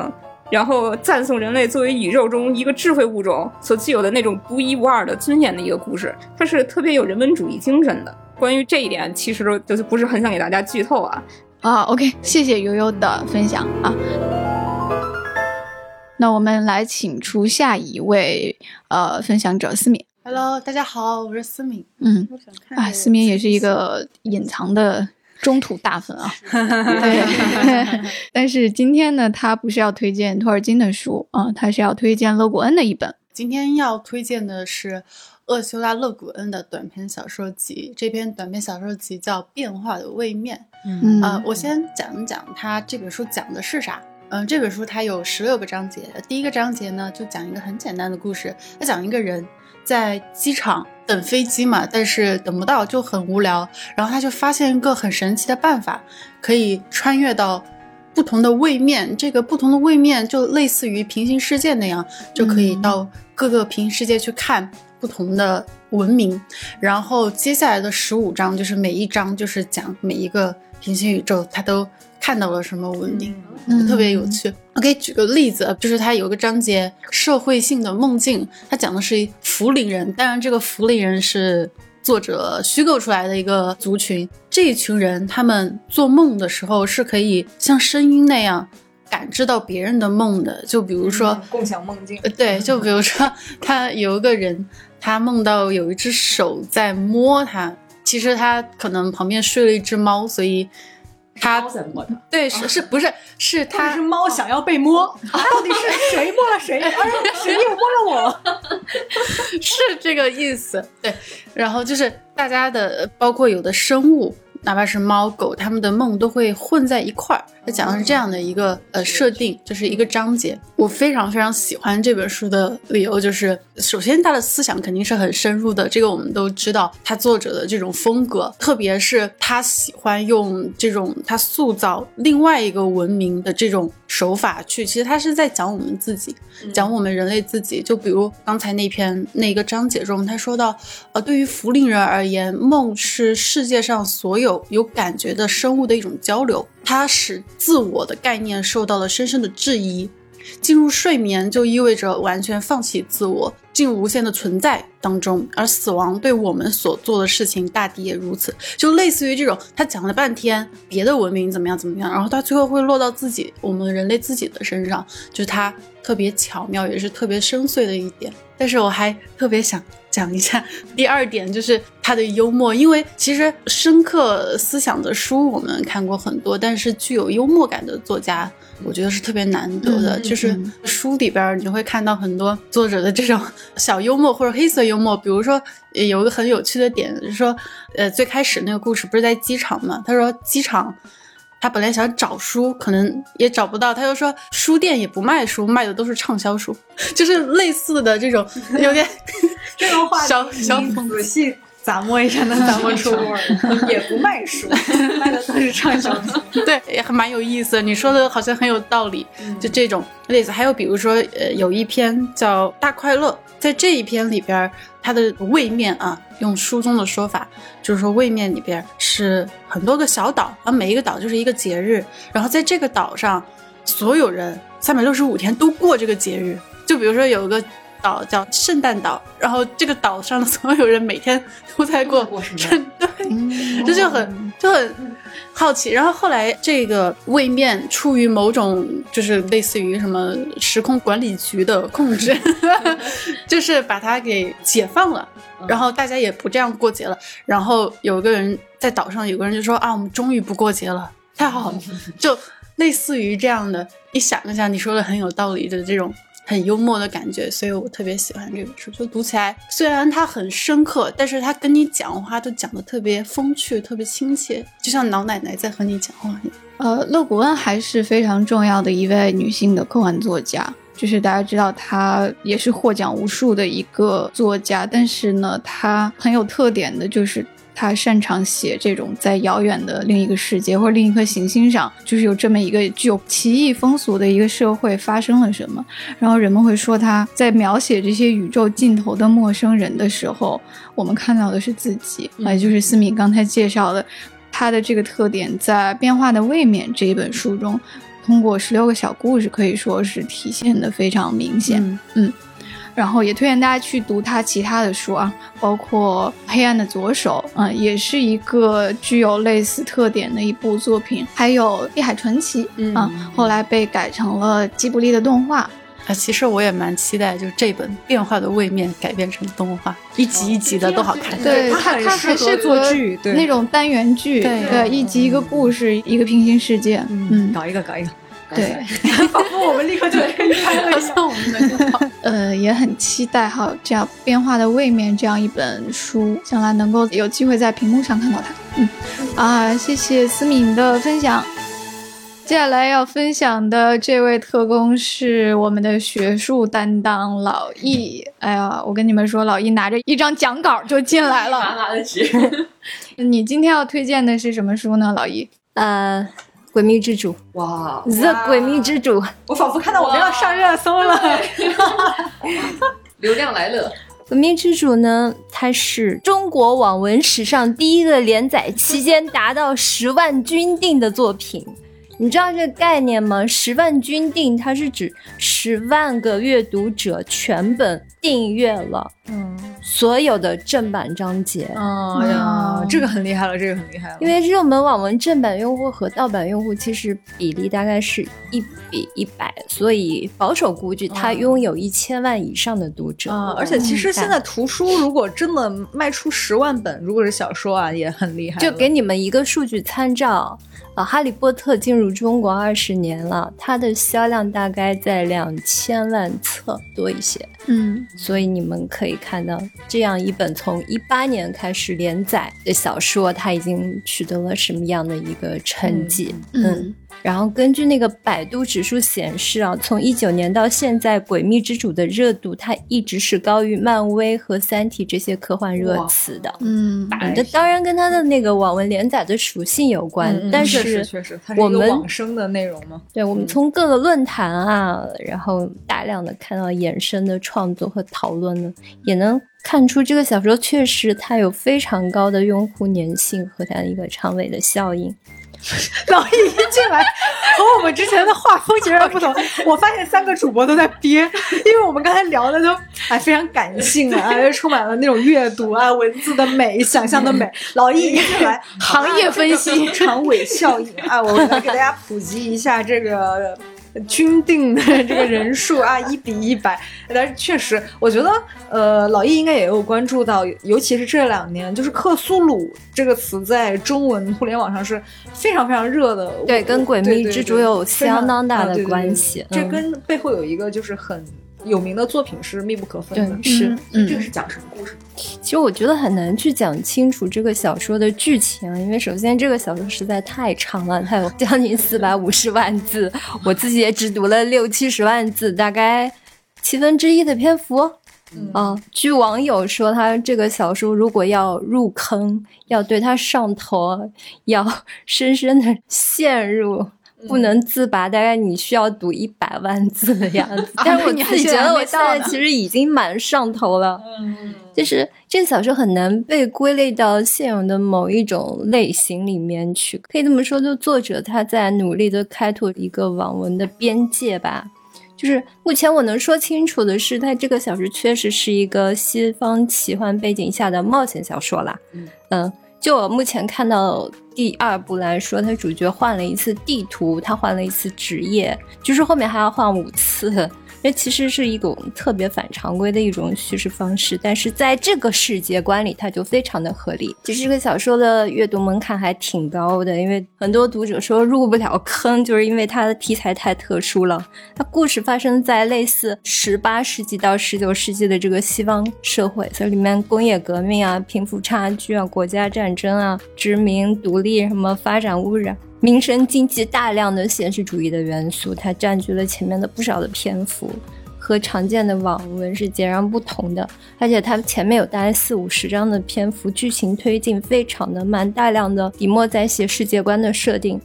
然后赞颂人类作为宇宙中一个智慧物种所具有的那种独一无二的尊严的一个故事，它是特别有人文主义精神的。关于这一点，其实就是不是很想给大家剧透啊。啊，OK，谢谢悠悠的分享啊。那我们来请出下一位呃分享者思敏。Hello，大家好，我是思敏。嗯，啊，思敏也是一个隐藏的中土大粉啊。对，但是今天呢，他不是要推荐托尔金的书啊，他是要推荐勒古恩的一本。今天要推荐的是厄修拉·勒古恩的短篇小说集，这篇短篇小说集叫《变化的位面》。嗯啊、我先讲一讲他这本书讲的是啥。嗯、这本书它有十六个章节，第一个章节呢就讲一个很简单的故事，它讲一个人在机场等飞机嘛，但是等不到就很无聊。然后他就发现一个很神奇的办法，可以穿越到不同的位面。这个不同的位面就类似于平行世界那样，就可以到各个平行世界去看不同的文明。然后接下来的十五章就是每一章就是讲每一个平行宇宙，它都看到了什么文明。嗯特别有趣。我给举个例子，就是它有个章节社会性的梦境，它讲的是福林人，当然这个福林人是作者虚构出来的一个族群。这一群人他们做梦的时候是可以像声音那样感知到别人的梦的，就比如说。共享梦境，呃，对，就比如说，他有一个人，他梦到有一只手在摸他，其实他可能旁边睡了一只猫，所以他怎么的，对是是不是是他他是猫想要被摸，到底是谁摸了谁？哎，谁又摸了我？是这个意思，对。然后就是大家的，包括有的生物，哪怕是猫狗，它们的梦都会混在一块儿。它讲的是这样的一个呃设定，就是一个章节。我非常非常喜欢这本书的理由就是，首先它的思想肯定是很深入的，这个我们都知道。他作者的这种风格，特别是他喜欢用这种他塑造另外一个文明的这种手法去，其实他是在讲我们自己。讲我们人类自己。就比如刚才那篇那个章节中，他说到，呃，对于福林人而言，梦是世界上所有有感觉的生物的一种交流，它使自我的概念受到了深深的质疑。进入睡眠就意味着完全放弃自我，进入无限的存在当中，而死亡对我们所做的事情大抵也如此。就类似于这种，他讲了半天别的文明怎么样怎么样，然后他最后会落到自己我们人类自己的身上，就是他特别巧妙，也是特别深邃的一点。但是我还特别想讲一下第二点，就是他的幽默，因为其实深刻思想的书我们看过很多，但是具有幽默感的作家。我觉得是特别难得的，嗯就是嗯书里边儿你会看到很多作者的这种小幽默或者黑色幽默，比如说呃有一个很有趣的点，就是说，呃，最开始那个故事不是在机场嘛？他说机场他本来想找书，可能也找不到，他就说书店也不卖书，卖的都是畅销书，就是类似的这种有点 这种话小小你讽仔细咂摸一下，能咂摸出味儿。也不卖书，卖的都是畅销书。对，也还蛮有意思的。你说的好像很有道理，就这种例子。还有比如说，呃，有一篇叫《大快乐》，在这一篇里边儿，它的位面啊，用书中的说法，就是说位面里边是很多个小岛，而每一个岛就是一个节日，然后在这个岛上，所有人三百六十五天都过这个节日。就比如说有一个岛叫圣诞岛，然后这个岛上的所有人每天都在过过圣诞，这就很就很好奇。然后后来这个位面出于某种就是类似于什么时空管理局的控制，就是把它给解放了。然后大家也不这样过节了。然后有个人在岛上，有个人就说啊，我们终于不过节了，太好了。就类似于这样的，你想一下，你说的很有道理的这种。很幽默的感觉，所以我特别喜欢这本书。就读起来，虽然它很深刻，但是它跟你讲话都讲的特别风趣，特别亲切，就像老奶奶在和你讲话一样。呃，勒古恩还是非常重要的一位女性的科幻作家，就是大家知道她也是获奖无数的一个作家，但是呢，她很有特点的就是。她擅长写这种在遥远的另一个世界或者另一颗行星上，就是有这么一个具有奇异风俗的一个社会发生了什么，然后人们会说他在描写这些宇宙尽头的陌生人的时候，我们看到的是自己，也就是思敏刚才介绍的，他的这个特点在《变化的位面》这一本书中，通过十六个小故事可以说是体现的非常明显。嗯然后也推荐大家去读他其他的书啊，包括《黑暗的左手》嗯、也是一个具有类似特点的一部作品。还有《碧海传奇》嗯啊、后来被改成了吉卜力的动画。啊，其实我也蛮期待，就是这本《变化的位面》改编成动画，一集一集的都好看。对它还适适合做剧对那种单元剧，对对，一集一个故事，一个平行世界。嗯，搞一个，搞一个。对，仿佛我们立刻就可以拍了一样。像我们的 呃，也很期待哈，这样《变化的位面》这样一本书，将来能够有机会在屏幕上看到它。嗯，啊，谢谢思敏的分享。接下来要分享的这位特工是我们的学术担当老易。哎呀，我跟你们说，老易拿着一张讲稿就进来了。麻麻的纸。你今天要推荐的是什么书呢，老易？呃，《诡秘之主》哇，The 诡秘之主，我仿佛看到我们要上热搜了。流量来了，《诡秘之主》呢，它是中国网文史上第一个连载期间达到十万军订的作品。你知道这个概念吗？十万军订，它是指十万个阅读者全本订阅了嗯，所有的正版章节。哦呀，这个很厉害了，这个很厉害了。因为热门网文正版用户和盗版用户其实比例大概是一比一百，所以保守估计它拥有一千万以上的读者。啊、而且其实现在图书如果真的卖出十万本，如果是小说啊，也很厉害。就给你们一个数据参照，呃，《哈利波特》进入中国二十年了，它的销量大概在两千万册多一些，嗯所以你们可以看到，这样一本从一八年开始连载的小说，它已经取得了什么样的一个成绩？嗯嗯然后根据那个百度指数显示啊，从一九年到现在，《诡秘之主》的热度它一直是高于漫威和《三体》这些科幻热词的。嗯嗯，这当然跟它的那个网文连载的属性有关，但确实是确实，它是一个我们往生的内容吗。对我们从各个论坛啊，然后大量的看到衍生的创作和讨论呢，也能看出这个小说确实它有非常高的用户粘性和它的一个长尾的效应。老易一进来，和我们之前的画风截然不同。我发现三个主播都在憋，因为我们刚才聊的都哎非常感性啊，又充满了那种阅读啊、文字的美、想象的美。老易一进来，行业分析长尾效应啊，我来给大家普及一下这个。均定的这个人数啊，一比一百，但是确实，我觉得，呃，老易应该也有关注到，尤其是这两年，就是克苏鲁这个词在中文互联网上是非常非常热的，对，跟诡秘之主有相当大的关系。系。这嗯跟背后有一个就是很有名的作品是密不可分的。对是。嗯这个是讲什么故事？其实我觉得很难去讲清楚这个小说的剧情，因为首先这个小说实在太长了，它有将近四百五十万字，我自己也只读了六七十万字，大概七分之一的篇幅。嗯啊，据网友说，他这个小说如果要入坑，要对他上头，要深深的陷入。不能自拔，大概你需要读一百万字的样子。但是我你自己觉得我现在其实已经蛮上头了。嗯，就是这个小说很难被归类到现有的某一种类型里面去，可以这么说，就作者他在努力的开拓一个网文的边界吧。就是目前我能说清楚的是，它这个小说确实是一个西方奇幻背景下的冒险小说啦。嗯就我目前看到第二部来说，他主角换了一次地图，他换了一次职业，就是后面还要换五次。这其实是一种特别反常规的一种叙事方式，但是在这个世界观里，它就非常的合理。其实这个小说的阅读门槛还挺高的，因为很多读者说入不了坑，就是因为它的题材太特殊了。它故事发生在类似十八世纪到十九世纪的这个西方社会，所以里面工业革命啊、贫富差距啊、国家战争啊、殖民独立什么发展污染。民生经济大量的现实主义的元素，它占据了前面的不少的篇幅，和常见的网文是截然不同的。而且它前面有大概四五十章的篇幅，剧情推进非常的慢，大量的笔墨在写世界观的设定。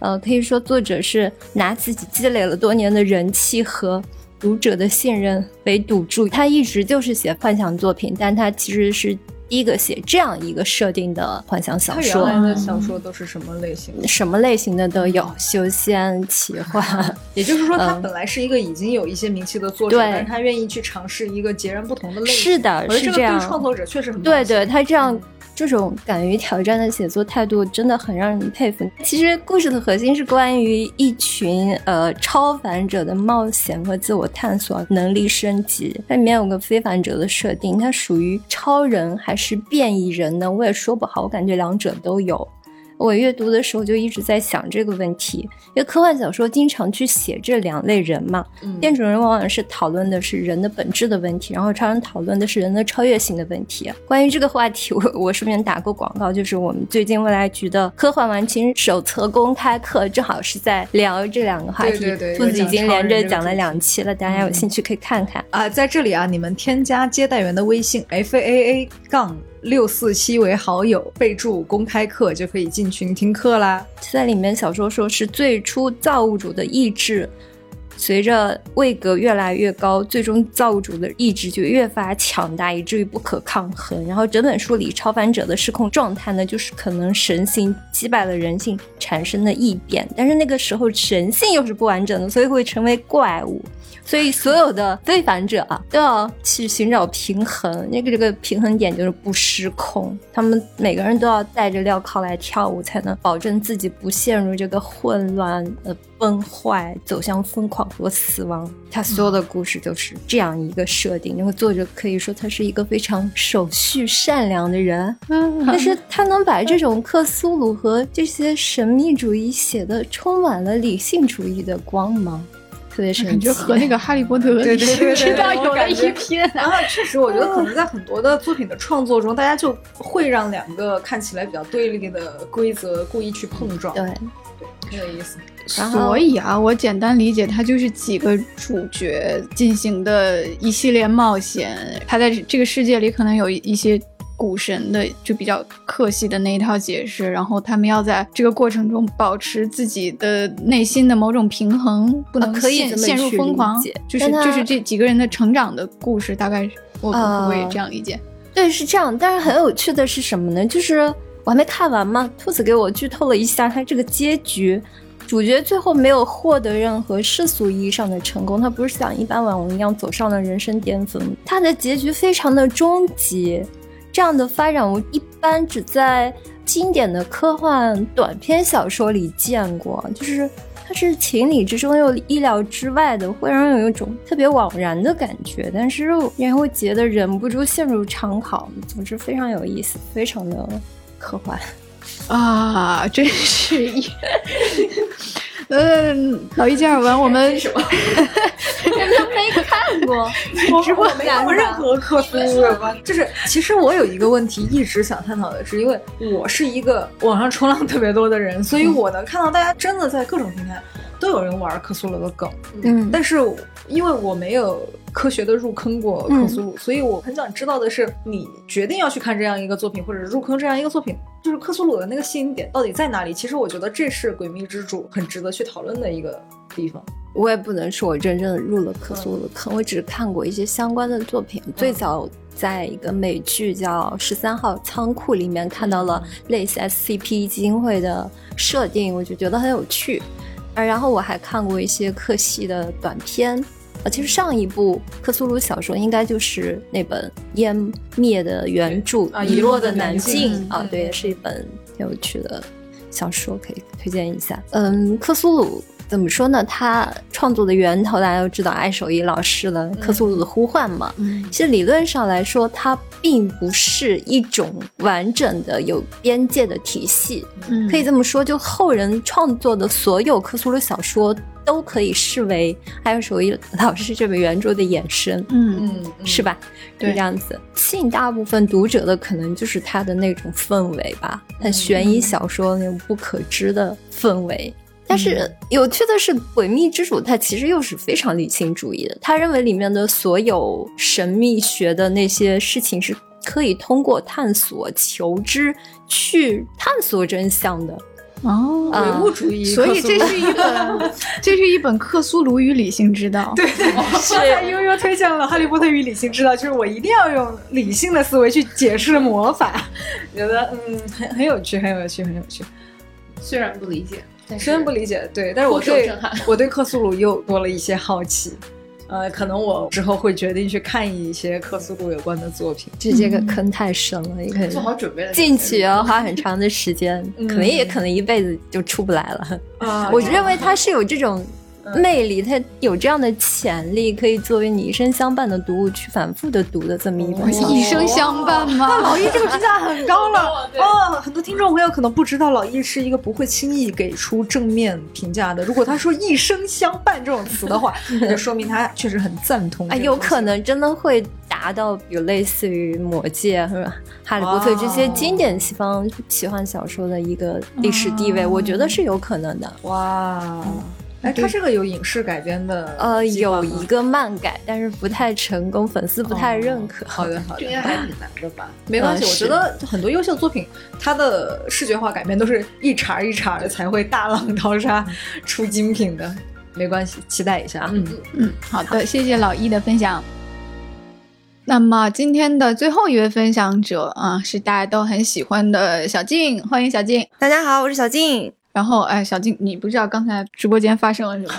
呃，可以说作者是拿自己积累了多年的人气和读者的信任为赌注。他一直就是写幻想作品，但他其实是一个写这样一个设定的幻想小他原说。来的小说都是什么类型的？什么类型的都有，修仙、奇幻，也就是说，他嗯本来是一个已经有一些名气的作者，对但是他愿意去尝试一个截然不同的类型。是的，我觉得这个对是这样。创作者确实很对对，他这样这种敢于挑战的写作态度，真的很让人佩服。其实故事的核心是关于一群呃超凡者的冒险和自我探索能力升级。它里面有个非凡者的设定，它属于超人还是变异人呢？我也说不好，我感觉两者都有。我阅读的时候就一直在想这个问题，因为科幻小说经常去写这两类人嘛。嗯店主人往往是讨论的是人的本质的问题，然后超人讨论的是人的超越性的问题。关于这个话题，我我顺便打个广告，就是我们最近未来局的科幻完情手册公开课，正好是在聊这两个话题。对对对兔子已经连着讲了两期了，大家有兴趣可以看看。啊、在这里啊，你们添加接待员的微信 f a a 杠六四七为好友，备注公开课就可以进群听课啦。在里面小说说是最初造物主的意志，随着位格越来越高，最终造物主的意志就越发强大，以至于不可抗衡。然后整本书里超凡者的失控状态呢，就是可能神性击败了人性产生的异变，但是那个时候神性又是不完整的，所以会成为怪物。所以所有的非凡者啊，都要去寻找平衡。那个这个平衡点就是不失控。他们每个人都要带着镣铐来跳舞，才能保证自己不陷入这个混乱、呃崩坏，走向疯狂和死亡。他所有的故事都是这样一个设定。那个作者可以说他是一个非常守序、善良的人，但是他能把这种克苏鲁和这些神秘主义写的充满了理性主义的光芒。特别神奇，感觉和那个《哈利波特》对对对对知道有了我感觉一拼啊。然后确实，我觉得可能 在很多的作品的创作中，大家就会让两个看起来比较对立的规则故意去碰撞，对。很有意思。所以啊，我简单理解，它就是几个主角进行的一系列冒险。他在这个世界里可能有一些古神的就比较客系的那一套解释，然后他们要在这个过程中保持自己的内心的某种平衡，不能啊可以陷陷入疯狂。就是就是这几个人的成长的故事，大概是我可不可以啊这样理解？对，是这样。但是很有趣的是什么呢？就是我还没看完嘛，兔子给我剧透了一下他这个结局。主角最后没有获得任何世俗意义上的成功，他不是像一般网红一样走上了人生巅峰，他的结局非常的终极。这样的发展，我一般只在经典的科幻短篇小说里见过，就是它是情理之中又意料之外的，会让人有一种特别惘然的感觉，但是又也会觉得忍不住陷入长考。总之非常有意思，非常的科幻。啊，真是一，嗯，老一见耳闻，我们 什么？人都没看过，直播没有任何克苏鲁有关，就是其实我有一个问题一直想探讨的是，因为我是一个网上冲浪特别多的人，所以我能看到大家真的在各种平台都有人玩克苏鲁的梗，嗯，但是因为我没有科学的入坑过克苏鲁，所以我很想知道的是，你决定要去看这样一个作品，或者入坑这样一个作品，就是克苏鲁的那个吸引点到底在哪里？其实我觉得这是《诡秘之主》很值得去讨论的一个地方。我也不能说我真正的入了克苏鲁的坑，我只是看过一些相关的作品。最早在一个美剧叫《十三号仓库》里面看到了类似 SCP 基金会的设定，我就觉得很有趣。啊，然后我还看过一些克系的短片。呃，其实上一部克苏鲁小说应该就是那本《湮灭的原著》啊遗落的南境境啊，对，也是一本挺有趣的小说，可以推荐一下。嗯，克苏鲁怎么说呢？他创作的源头大家都知道，艾守伊老师的《克苏鲁的呼唤》嘛。嗯其实理论上来说，它并不是一种完整的有边界的体系，嗯可以这么说，就后人创作的所有克苏鲁小说都可以视为艾守伊老师这本原著的衍生。嗯嗯，是吧？对这样子。吸引大部分读者的可能就是他的那种氛围吧，很悬疑小说那种不可知的氛围。但是有趣的是，《诡秘之主》他其实又是非常理性主义的。他认为里面的所有神秘学的那些事情是可以通过探索、求知去探索真相的。哦，啊唯物主义所以这是一本，这是一本克苏鲁与理性之道。对，刚才悠悠推荐了《哈利波特与理性之道》，就是我一定要用理性的思维去解释魔法，觉得嗯很很有趣，很有趣，很有趣。虽然不理解，但是虽然不理解，对，但是我对震撼 我对克苏鲁又多了一些好奇。呃，可能我之后会决定去看一些克苏鲁有关的作品。就这个坑太深了，也可能做好准备了。进去要花很长的时间，嗯可能也可能一辈子就出不来了。啊我认为他是有这种魅力，它有这样的潜力，可以作为你一生相伴的读物去反复的读的这么一本小说。一生相伴吗？老易这个评价很高了 哦，很多听众朋友可能不知道，老易是一个不会轻易给出正面评价的。如果他说“一生相伴”这种词的话，那就说明他确实很赞同。哎，有可能真的会达到，比如类似于《魔戒》是吧，《哈利波特》这些经典西方奇幻小说的一个历史地位，我觉得是有可能的。哇。哎，它这个有影视改编的，呃，有一个漫改，但是不太成功，粉丝不太认可。好的，好的，这应该还挺难的吧？没关系，嗯我觉得很多优秀作品，它的视觉化改编都是一茬一茬的才会大浪淘沙出精品的。没关系，期待一下。嗯，嗯，好的，谢谢老易的分享。那么今天的最后一位分享者啊，是大家都很喜欢的小静，欢迎小静。大家好，我是小静。然后，哎，小静，你不知道刚才直播间发生了什么？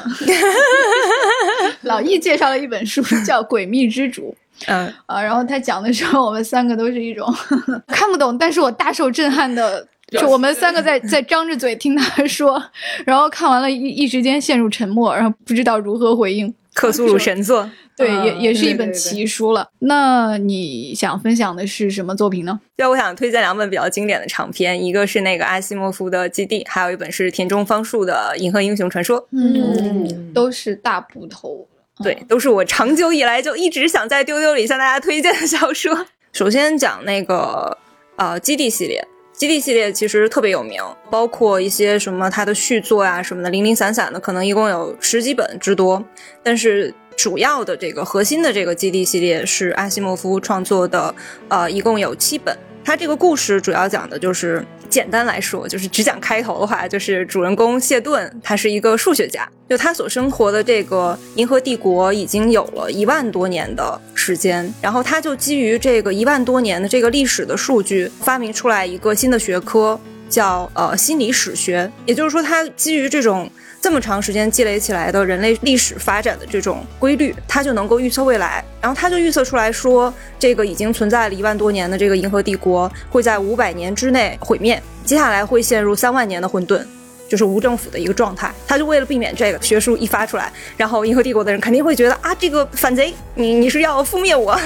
老易介绍了一本书，叫《诡秘之主》。嗯，啊，然后他讲的时候，我们三个都是一种 看不懂，但是我大受震撼的，就我们三个在 在张着嘴听他说，然后看完了一一时间陷入沉默，然后不知道如何回应。克苏鲁神作。对，啊也也是一本对对对奇书了。那你想分享的是什么作品呢？就我想推荐两本比较经典的长篇，一个是那个阿西莫夫的《基地》，还有一本是田中芳树的《银河英雄传说》。嗯，都是大部头。对，都是我长久以来就一直想在丢丢里向大家推荐的小说。首先讲那个呃基地系列，基地系列其实特别有名，包括一些什么它的续作呀、什么的，零零散散的，可能一共有十几本之多。但是主要的这个核心的这个基地系列是阿西莫夫创作的，呃，一共有七本。他这个故事主要讲的就是，简单来说，就是只讲开头的话，就是主人公谢顿，他是一个数学家，就他所生活的这个银河帝国已经有了一万多年的时间，然后他就基于这个一万多年的这个历史的数据，发明出来一个新的学科，叫呃心理史学，也就是说，他基于这种。这么长时间积累起来的人类历史发展的这种规律，他就能够预测未来。然后他就预测出来说，这个已经存在了一万多年的这个银河帝国会在五百年之内毁灭，接下来会陷入三万年的混沌。就是无政府的一个状态，他就为了避免这个学术一发出来，然后银河帝国的人肯定会觉得啊，这个反贼，你你是要覆灭我，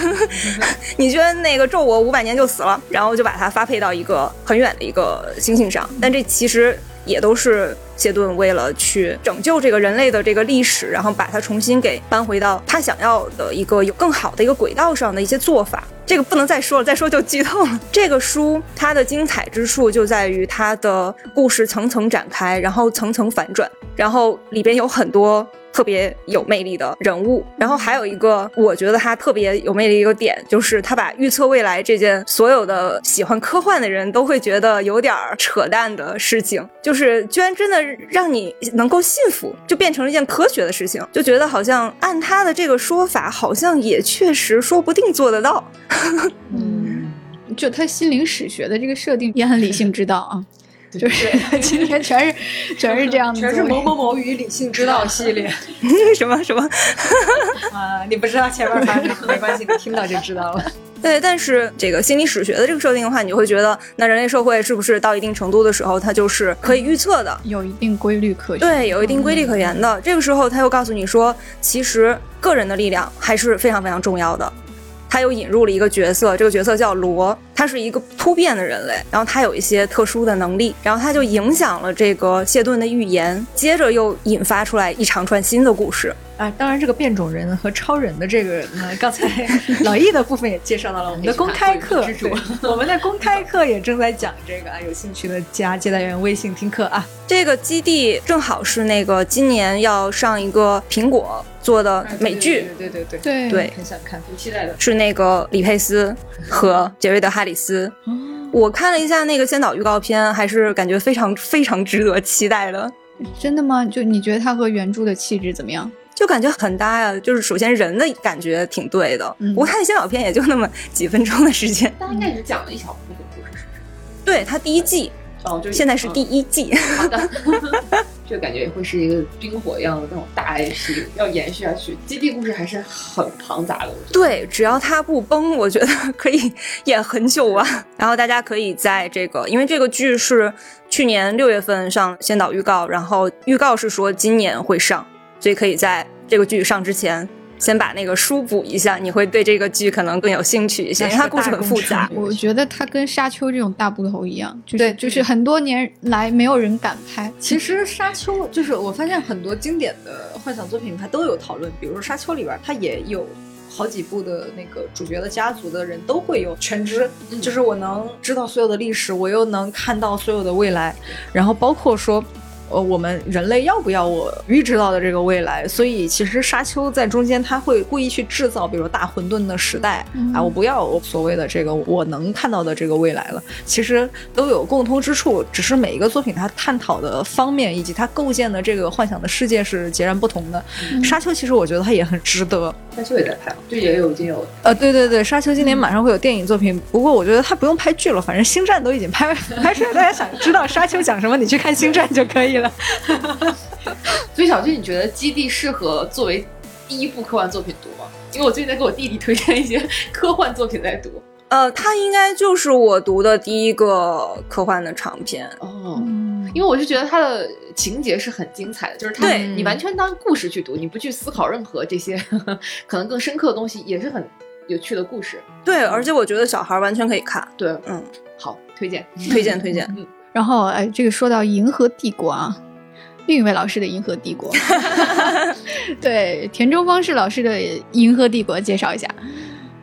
你觉得那个咒我五百年就死了，然后就把它发配到一个很远的一个星星上，但这其实也都是谢顿为了去拯救这个人类的这个历史，然后把它重新给搬回到他想要的一个有更好的一个轨道上的一些做法。这个不能再说了，再说就剧透了。这个书它的精彩之处就在于它的故事层层展开，然后层层反转，然后里边有很多。特别有魅力的人物，然后还有一个我觉得他特别有魅力一个点，就是他把预测未来这件所有的喜欢科幻的人都会觉得有点扯淡的事情，就是居然真的让你能够信服，就变成了一件科学的事情，就觉得好像按他的这个说法，好像也确实说不定做得到。嗯，就他心灵史学的这个设定也很理性之道啊。就是 今天全是 全是这样的，全是某某某与理性指导系列 什么什么啊！你不知道前面发生没关系，你听到就知道了。对，但是这个心理史学的这个设定的话，你就会觉得，那人类社会是不是到一定程度的时候，它就是可以预测的，有一定规律可循。对，有一定规律可言的。这个时候，他又告诉你说，其实个人的力量还是非常非常重要的。他又引入了一个角色，这个角色叫罗，他是一个突变的人类，然后他有一些特殊的能力，然后他就影响了这个谢顿的预言，接着又引发出来一长串新的故事。啊，当然，这个变种人和超人的这个人呢，刚才 老易的部分也介绍到了我们的公开课，我们的公开课也正在讲这个啊，有兴趣的加接待员微信听课啊。这个基地正好是那个今年要上一个苹果做的美剧，对对对对对，很想看，很期待的。是那个李佩斯和杰瑞德·哈里斯。我看了一下那个先导预告片，还是感觉非常非常值得期待的。真的吗？就你觉得他和原著的气质怎么样？就感觉很搭呀，就是首先人的感觉挺对的，嗯不过他的先导片也就那么几分钟的时间。但应该只讲了一小部分故事，是？对他第一季，哦，就现在是第一季，好的，这感觉也会是一个冰火一样的那种大 IP 要延续下去。基地故事还是很庞杂的，我觉得。对，只要它不崩，我觉得可以演很久啊。然后大家可以在这个，因为这个剧是去年六月份上先导预告，然后预告是说今年会上。所以可以在这个剧上之前。先把那个书补一下，你会对这个剧可能更有兴趣一些，因为它故事很复杂。我觉得它跟《沙丘》这种大部头一样，就是对就是很多年来没有人敢拍。其实《沙丘》就是我发现很多经典的幻想作品，它都有讨论。比如说《沙丘》里边，它也有好几部的那个主角的家族的人都会有全知，就是我能知道所有的历史，我又能看到所有的未来，然后包括说。呃，我们人类要不要我预知到的这个未来？所以其实沙丘在中间，他会故意去制造，比如大混沌的时代、啊，我不要我所谓的这个我能看到的这个未来了。其实都有共通之处，只是每一个作品它探讨的方面以及它构建的这个幻想的世界是截然不同的。沙丘其实我觉得它也很值得。沙丘也在拍，就也有已经有呃，对对对，沙丘今年马上会有电影作品，不过我觉得他不用拍剧了，反正星战都已经拍 拍出来，大家想知道沙丘讲什么，你去看星战就可以了。所以小俊，你觉得《基地》适合作为第一部科幻作品读吗？因为我最近在给我弟弟推荐一些科幻作品在读。呃，它应该就是我读的第一个科幻的长篇。哦，因为我是觉得它的情节是很精彩的，就是它对你完全当故事去读，你不去思考任何这些 可能更深刻的东西，也是很有趣的故事。对，而且我觉得小孩完全可以看，对，嗯，好，推荐。推荐推荐。嗯然后，哎，这个说到《银河帝国》啊，另一位老师的《银河帝国》，对，田中芳是老师的《银河帝国》，介绍一下。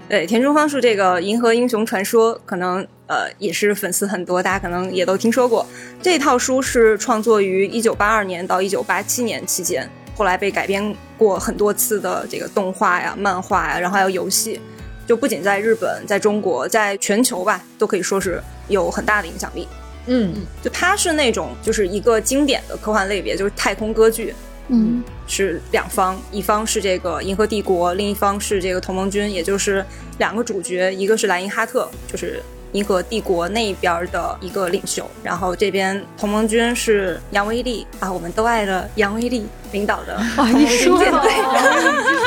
对，田中芳树这个《银河英雄传说》，可能呃也是粉丝很多，大家可能也都听说过。这套书是创作于一九八二年到一九八七年期间，后来被改编过很多次的这个动画呀、漫画呀，然后还有游戏。就不仅在日本，在中国，在全球吧，都可以说是有很大的影响力。嗯，就它是那种就是一个经典的科幻类别，就是太空歌剧。嗯是两方，一方是这个银河帝国，另一方是这个同盟军，也就是两个主角，一个是莱因哈特，就是银河帝国那边的一个领袖，然后这边同盟军是杨威利啊，我们都爱的杨威利领导的哇，你说到舰队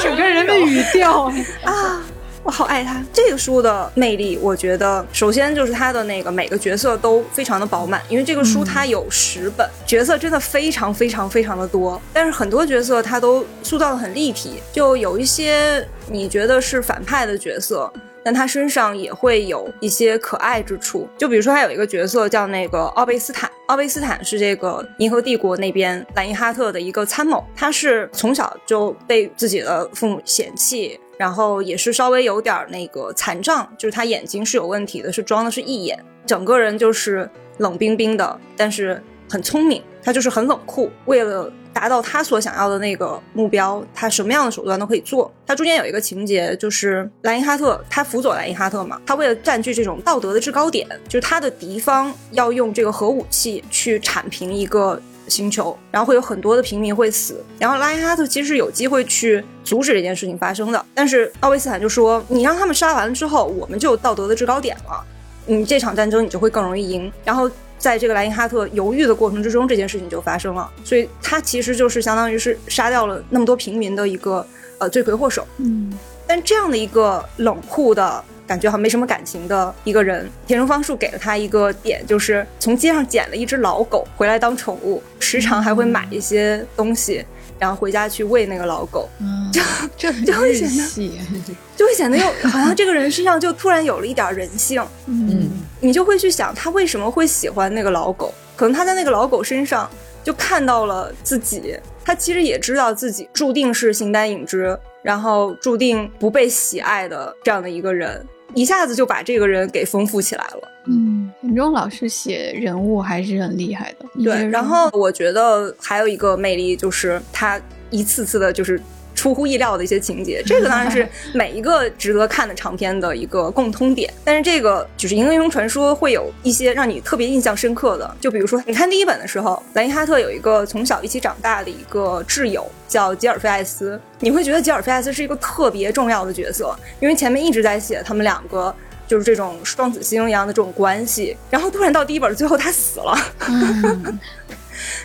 整个人的语调，啊。我好爱他！这个书的魅力，我觉得首先就是他的那个每个角色都非常的饱满，因为这个书它有十本，角色真的非常非常非常的多，但是很多角色他都塑造的很立体，就有一些你觉得是反派的角色。但他身上也会有一些可爱之处，就比如说他有一个角色叫那个奥贝斯坦，奥贝斯坦是这个银河帝国那边莱因哈特的一个参谋，他是从小就被自己的父母嫌弃，然后也是稍微有点那个残障，就是他眼睛是有问题的，是装的是义眼，整个人就是冷冰冰的，但是很聪明，他就是很冷酷，为了达到他所想要的那个目标，他什么样的手段都可以做。他中间有一个情节，就是莱因哈特他辅佐莱因哈特嘛，他为了占据这种道德的制高点，就是他的敌方要用这个核武器去铲平一个星球，然后会有很多的平民会死。然后莱因哈特其实是有机会去阻止这件事情发生的，但是奥维斯坦就说：“你让他们杀完了之后，我们就有道德的制高点了。”你这场战争你就会更容易赢。然后在这个莱因哈特犹豫的过程之中，这件事情就发生了。所以他其实就是相当于是杀掉了那么多平民的一个呃罪魁祸首。嗯但这样的一个冷酷的感觉，好像没什么感情的一个人，田中芳树给了他一个点，就是从街上捡了一只老狗回来当宠物，时常还会买一些东西，然后回家去喂那个老狗。嗯，这很就会显得，就会显得 又好像这个人身上就突然有了一点人性，嗯。你就会去想他为什么会喜欢那个老狗，可能他在那个老狗身上就看到了自己，他其实也知道自己注定是形单影只，然后注定不被喜爱的这样的一个人，一下子就把这个人给丰富起来了。嗯，田中老师写人物还是很厉害的。对，然后我觉得还有一个魅力就是他一次次的就是。出乎意料的一些情节，这个当然是每一个值得看的长篇的一个共通点。但是这个就是《英雄传说》会有一些让你特别印象深刻的，就比如说你看第一本的时候，莱因哈特有一个从小一起长大的一个挚友叫吉尔菲艾斯，你会觉得吉尔菲艾斯是一个特别重要的角色，因为前面一直在写他们两个。就是这种双子星一样的这种关系，然后突然到第一本最后他死了，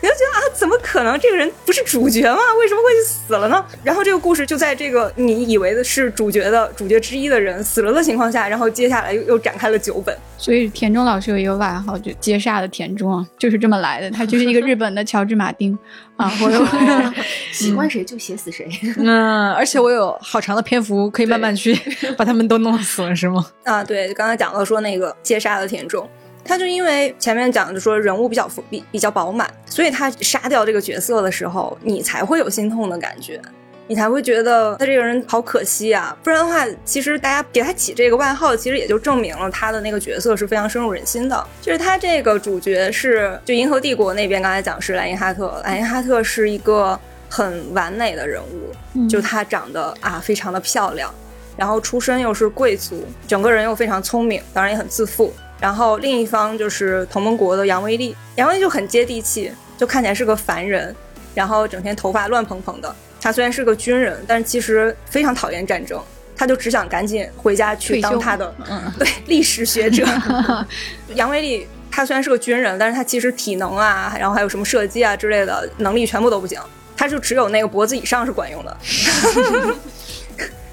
你就觉得啊，怎么可能这个人不是主角吗？为什么会死了呢？然后这个故事就在这个你以为的是主角的主角之一的人死了的情况下，然后接下来又又展开了九本。所以田中老师有一个外号，就接煞的田中啊，就是这么来的。他就是一个日本的乔治马丁啊，我有 喜欢谁就写死谁。嗯，而且我有好长的篇幅可以慢慢去 把他们都弄死了，是吗？啊，对，刚才讲到说那个接杀的田中，他就因为前面讲的说人物比较比比较饱满，所以他杀掉这个角色的时候，你才会有心痛的感觉，你才会觉得他这个人好可惜啊。不然的话，其实大家给他起这个外号，其实也就证明了他的那个角色是非常深入人心的。就是他这个主角是就银河帝国那边刚才讲是莱因哈特，莱因哈特是一个很完美的人物，就他长得啊非常的漂亮。然后出身又是贵族，整个人又非常聪明，当然也很自负。然后另一方就是同盟国的杨威利，杨威利就很接地气，就看起来是个凡人，然后整天头发乱蓬蓬的。他虽然是个军人，但是其实非常讨厌战争，他就只想赶紧回家去当他的嗯 对历史学者。杨威利他虽然是个军人，但是他其实体能啊，然后还有什么射击啊之类的能力全部都不行，他就只有那个脖子以上是管用的。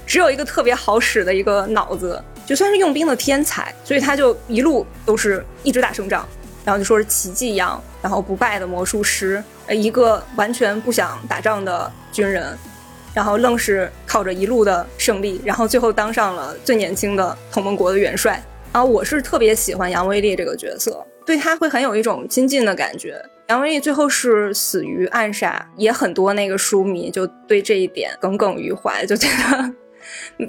只有一个特别好使的一个脑子，就算是用兵的天才，所以他就一路都是一直打胜仗，然后就说是奇迹一样，然后不败的魔术师，呃，一个完全不想打仗的军人，然后愣是靠着一路的胜利，然后最后当上了最年轻的同盟国的元帅。然后我是特别喜欢杨威利这个角色，对他会很有一种亲近的感觉。杨威利最后是死于暗杀，也很多那个书迷就对这一点耿耿于怀，就觉得。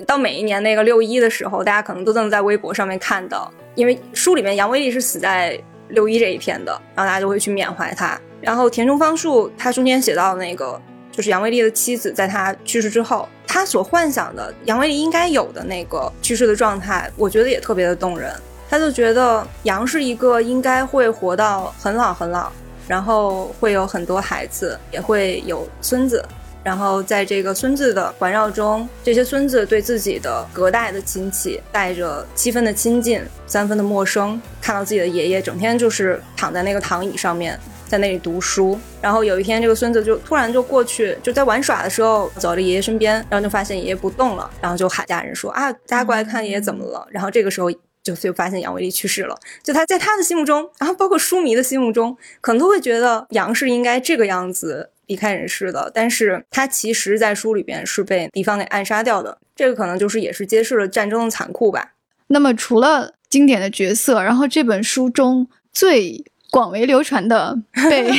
到每一年那个六一的时候，大家可能都能在微博上面看到，因为书里面杨威利是死在六一这一天的，然后大家就会去缅怀他。然后田中芳树他中间写到那个，就是杨威利的妻子在他去世之后，他所幻想的杨威利应该有的那个去世的状态，我觉得也特别的动人。他就觉得杨是一个应该会活到很老很老，然后会有很多孩子，也会有孙子。然后在这个孙子的环绕中，这些孙子对自己的隔代的亲戚带着七分的亲近，三分的陌生。看到自己的爷爷整天就是躺在那个躺椅上面，在那里读书。然后有一天，这个孙子就突然就过去，就在玩耍的时候走到爷爷身边，然后就发现爷爷不动了，然后就喊家人说：“啊，大家过来看爷爷怎么了？”然后这个时候就就发现杨威利去世了。就他在他的心目中，然后包括书迷的心目中，可能都会觉得杨是应该这个样子。离开人世的，但是他其实，在书里边是被敌方给暗杀掉的。这个可能就是也是揭示了战争的残酷吧。那么，除了经典的角色，然后这本书中最广为流传的、被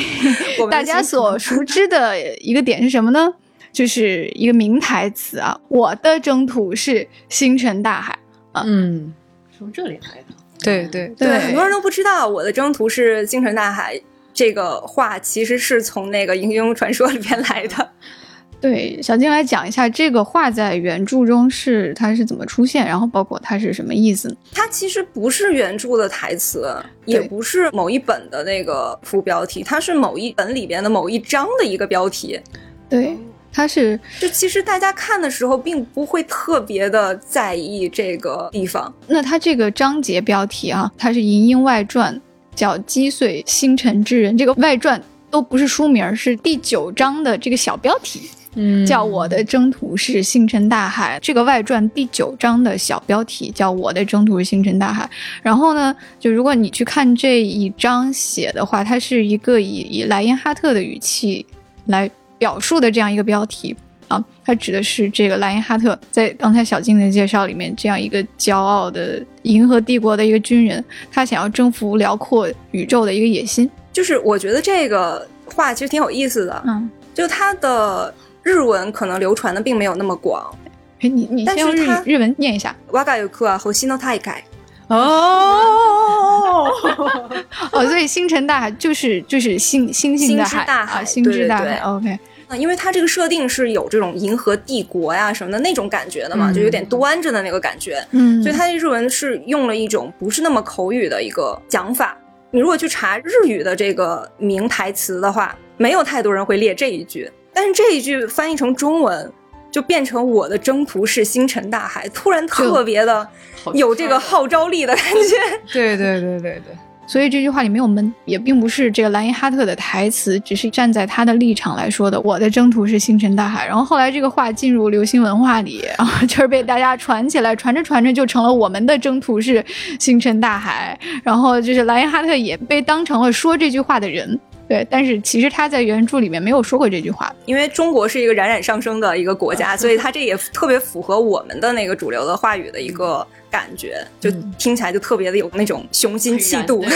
大家所熟知的一个点是什么呢？就是一个名台词啊：“我的征途是星辰大海。”啊，嗯，从这里来的。对对对很多人都不知道我的征途是星辰大海。这个话其实是从那个《英雄传说》里边来的。对，小金来讲一下这个话在原著中是它是怎么出现，然后包括它是什么意思呢？它其实不是原著的台词，也不是某一本的那个副标题，它是某一本里边的某一章的一个标题。对，它是就其实大家看的时候并不会特别的在意这个地方。那它这个章节标题啊，它是《银鹰外传》。叫击碎星辰之人，这个外传都不是书名，是第九章的这个小标题，嗯，叫我的征途是星辰大海。这个外传第九章的小标题叫我的征途是星辰大海。然后呢，就如果你去看这一章写的话，它是一个以以莱因哈特的语气来表述的这样一个标题。啊，它指的是这个莱因哈特在刚才小静的介绍里面，这样一个骄傲的银河帝国的一个军人，他想要征服辽阔宇宙的一个野心。就是我觉得这个话其实挺有意思的，嗯，就它的日文可能流传的并没有那么广。哎，你你先用日它日文念一下。瓦嘎有克啊和西诺太改。哦 哦，所以星辰大海就是就是星星星的海大海啊，星之大海。OK。因为它这个设定是有这种银河帝国呀什么的那种感觉的嘛，嗯就有点端着的那个感觉，嗯，所以它的日文是用了一种不是那么口语的一个讲法。你如果去查日语的这个名台词的话，没有太多人会列这一句，但是这一句翻译成中文就变成“我的征途是星辰大海”，突然特别的有这个号召力的感觉。对对对对对，所以这句话里没有闷，也并不是这个莱因哈特的台词，只是站在他的立场来说的。我的征途是星辰大海。然后后来这个话进入流行文化里，然后就是被大家传起来，传着传着就成了我们的征途是星辰大海。然后就是莱因哈特也被当成了说这句话的人。对，但是其实他在原著里面没有说过这句话。因为中国是一个冉冉上升的一个国家，所以他这也特别符合我们的那个主流的话语的一个感觉，就听起来就特别的有那种雄心气度。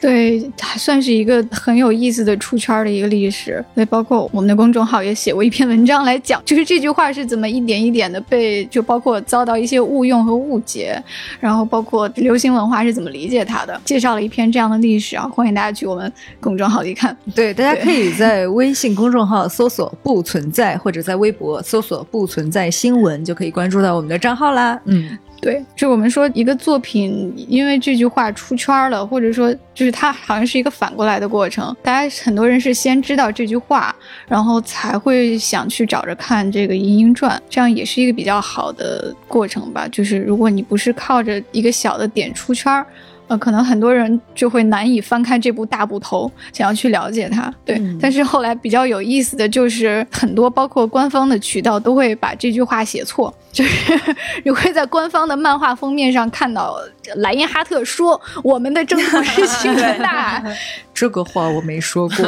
对，还算是一个很有意思的出圈的一个历史。对，包括我们的公众号也写过一篇文章来讲，就是这句话是怎么一点一点的被，就包括遭到一些误用和误解，然后包括流行文化是怎么理解它的，介绍了一篇这样的历史啊，欢迎大家去我们公众号里看。对，大家可以在微信公众号搜索“不存在”，或者在微博搜索“不存在新闻”，就可以关注到我们的账号啦。嗯。对，就我们说一个作品，因为这句话出圈了，或者说就是它好像是一个反过来的过程。大家很多人是先知道这句话，然后才会想去找着看这个《银鹰传》，这样也是一个比较好的过程吧。就是如果你不是靠着一个小的点出圈儿。呃，可能很多人就会难以翻开这部大部头，想要去了解它。对，但是后来比较有意思的就是，很多包括官方的渠道都会把这句话写错，就是 你会在官方的漫画封面上看到莱因哈特说：“我们的征途是星辰 大海。”这个话我没说过。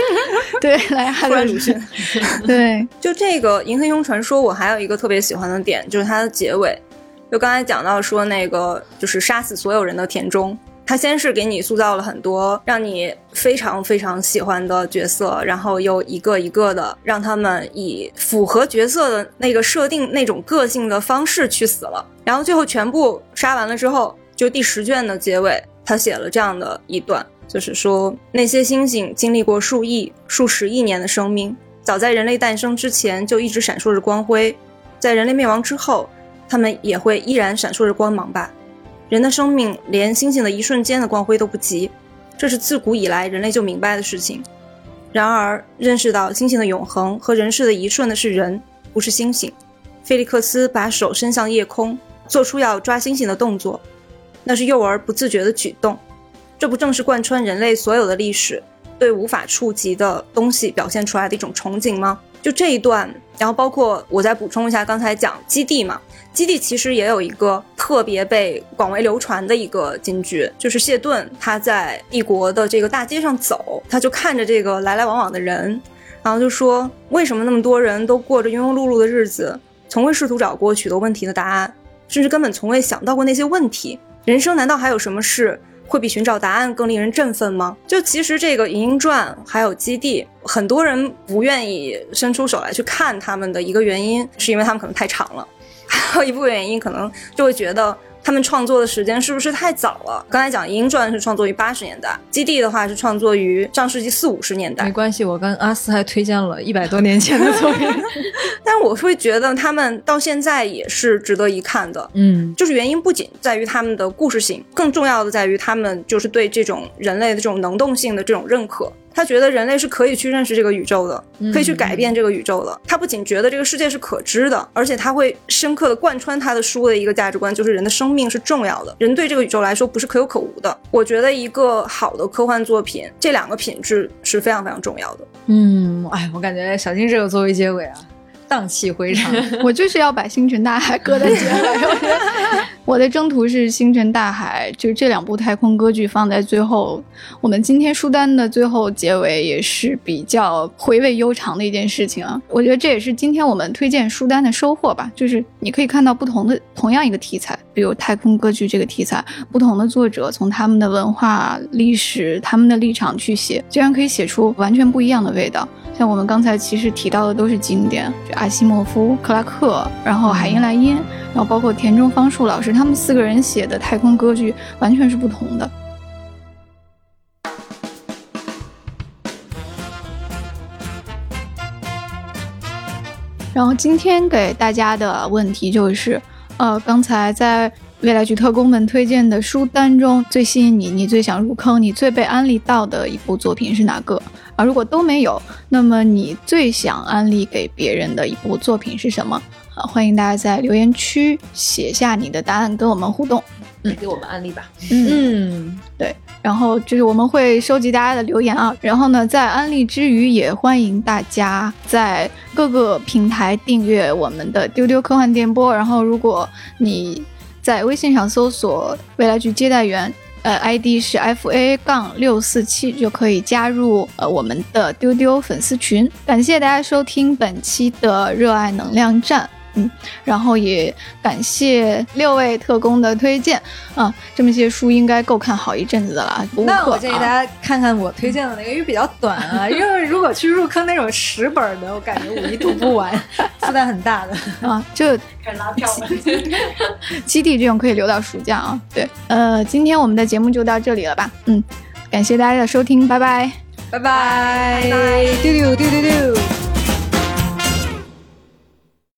对，莱因哈特鲁迅。对，就这个《银河英雄传说》，我还有一个特别喜欢的点，就是它的结尾。就刚才讲到说那个就是杀死所有人的田中，他先是给你塑造了很多让你非常非常喜欢的角色，然后又一个一个的让他们以符合角色的那个设定那种个性的方式去死了，然后最后全部杀完了之后，就第十卷的结尾，他写了这样的一段，就是说那些星星经历过数亿、数十亿年的生命，早在人类诞生之前就一直闪烁着光辉，在人类灭亡之后。他们也会依然闪烁着光芒吧？人的生命连星星的一瞬间的光辉都不及，这是自古以来人类就明白的事情。然而，认识到星星的永恒和人世的一瞬的是人，不是星星。菲利克斯把手伸向夜空，做出要抓星星的动作，那是幼儿不自觉的举动。这不正是贯穿人类所有的历史，对无法触及的东西表现出来的一种憧憬吗？就这一段，然后包括我再补充一下，刚才讲基地嘛。基地其实也有一个特别被广为流传的一个金句，就是谢顿他在帝国的这个大街上走，他就看着这个来来往往的人，然后就说：为什么那么多人都过着庸庸碌碌的日子，从未试图找过许多问题的答案，甚至根本从未想到过那些问题？人生难道还有什么事会比寻找答案更令人振奋吗？就其实这个《银鹰传》还有《基地》，很多人不愿意伸出手来去看他们的一个原因，是因为他们可能太长了。还有 一部分原因，可能就会觉得他们创作的时间是不是太早了？刚才讲《银传》是创作于八十年代，《基地》的话是创作于上世纪四五十年代。没关系，我跟阿斯还推荐了一百多年前的作品，但是我会觉得他们到现在也是值得一看的。嗯，就是原因不仅在于他们的故事性，更重要的在于他们就是对这种人类的这种能动性的这种认可。他觉得人类是可以去认识这个宇宙的，可以去改变这个宇宙的。他不仅觉得这个世界是可知的，而且他会深刻的贯穿他的书的一个价值观，就是人的生命是重要的，人对这个宇宙来说不是可有可无的。我觉得一个好的科幻作品，这两个品质是非常非常重要的。嗯，哎，我感觉小金这个作为结尾啊。荡气回肠，我就是要把星辰大海搁在结尾。我觉得我的征途是星辰大海，就是这两部太空歌剧放在最后，我们今天书单的最后结尾也是比较回味悠长的一件事情啊。我觉得这也是今天我们推荐书单的收获吧，就是你可以看到不同的同样一个题材，比如太空歌剧这个题材，不同的作者从他们的文化、历史、他们的立场去写，居然可以写出完全不一样的味道。像我们刚才其实提到的都是经典，就阿西莫夫、克拉克，然后海因莱因，然后包括田中芳树老师，他们四个人写的太空歌剧完全是不同的。然后今天给大家的问题就是，呃，刚才在未来局特工们推荐的书单中最吸引你、你最想入坑、你最被安利到的一部作品是哪个？啊，如果都没有，那么你最想安利给别人的一部作品是什么？啊，欢迎大家在留言区写下你的答案，跟我们互动。嗯给我们安利吧。嗯，对然后就是我们会收集大家的留言啊，然后呢，在安利之余，也欢迎大家在各个平台订阅我们的丢丢科幻电波。然后，如果你在微信上搜索“未来局接待员”，呃，ID 是 F A 杠六四七，就可以加入呃我们的丢丢粉丝群。感谢大家收听本期的热爱能量站。嗯，然后也感谢六位特工的推荐啊，这么些书应该够看好一阵子的了。那我建议大家看看我推荐的那个，因为比较短啊。因为如果去入坑那种十本的，我感觉五一读不完，负担很大的。啊，就开始拉票了。基地这种可以留到暑假啊。对，呃，今天我们的节目就到这里了吧？嗯，感谢大家的收听，拜拜。拜拜，丢丢丢丢丢。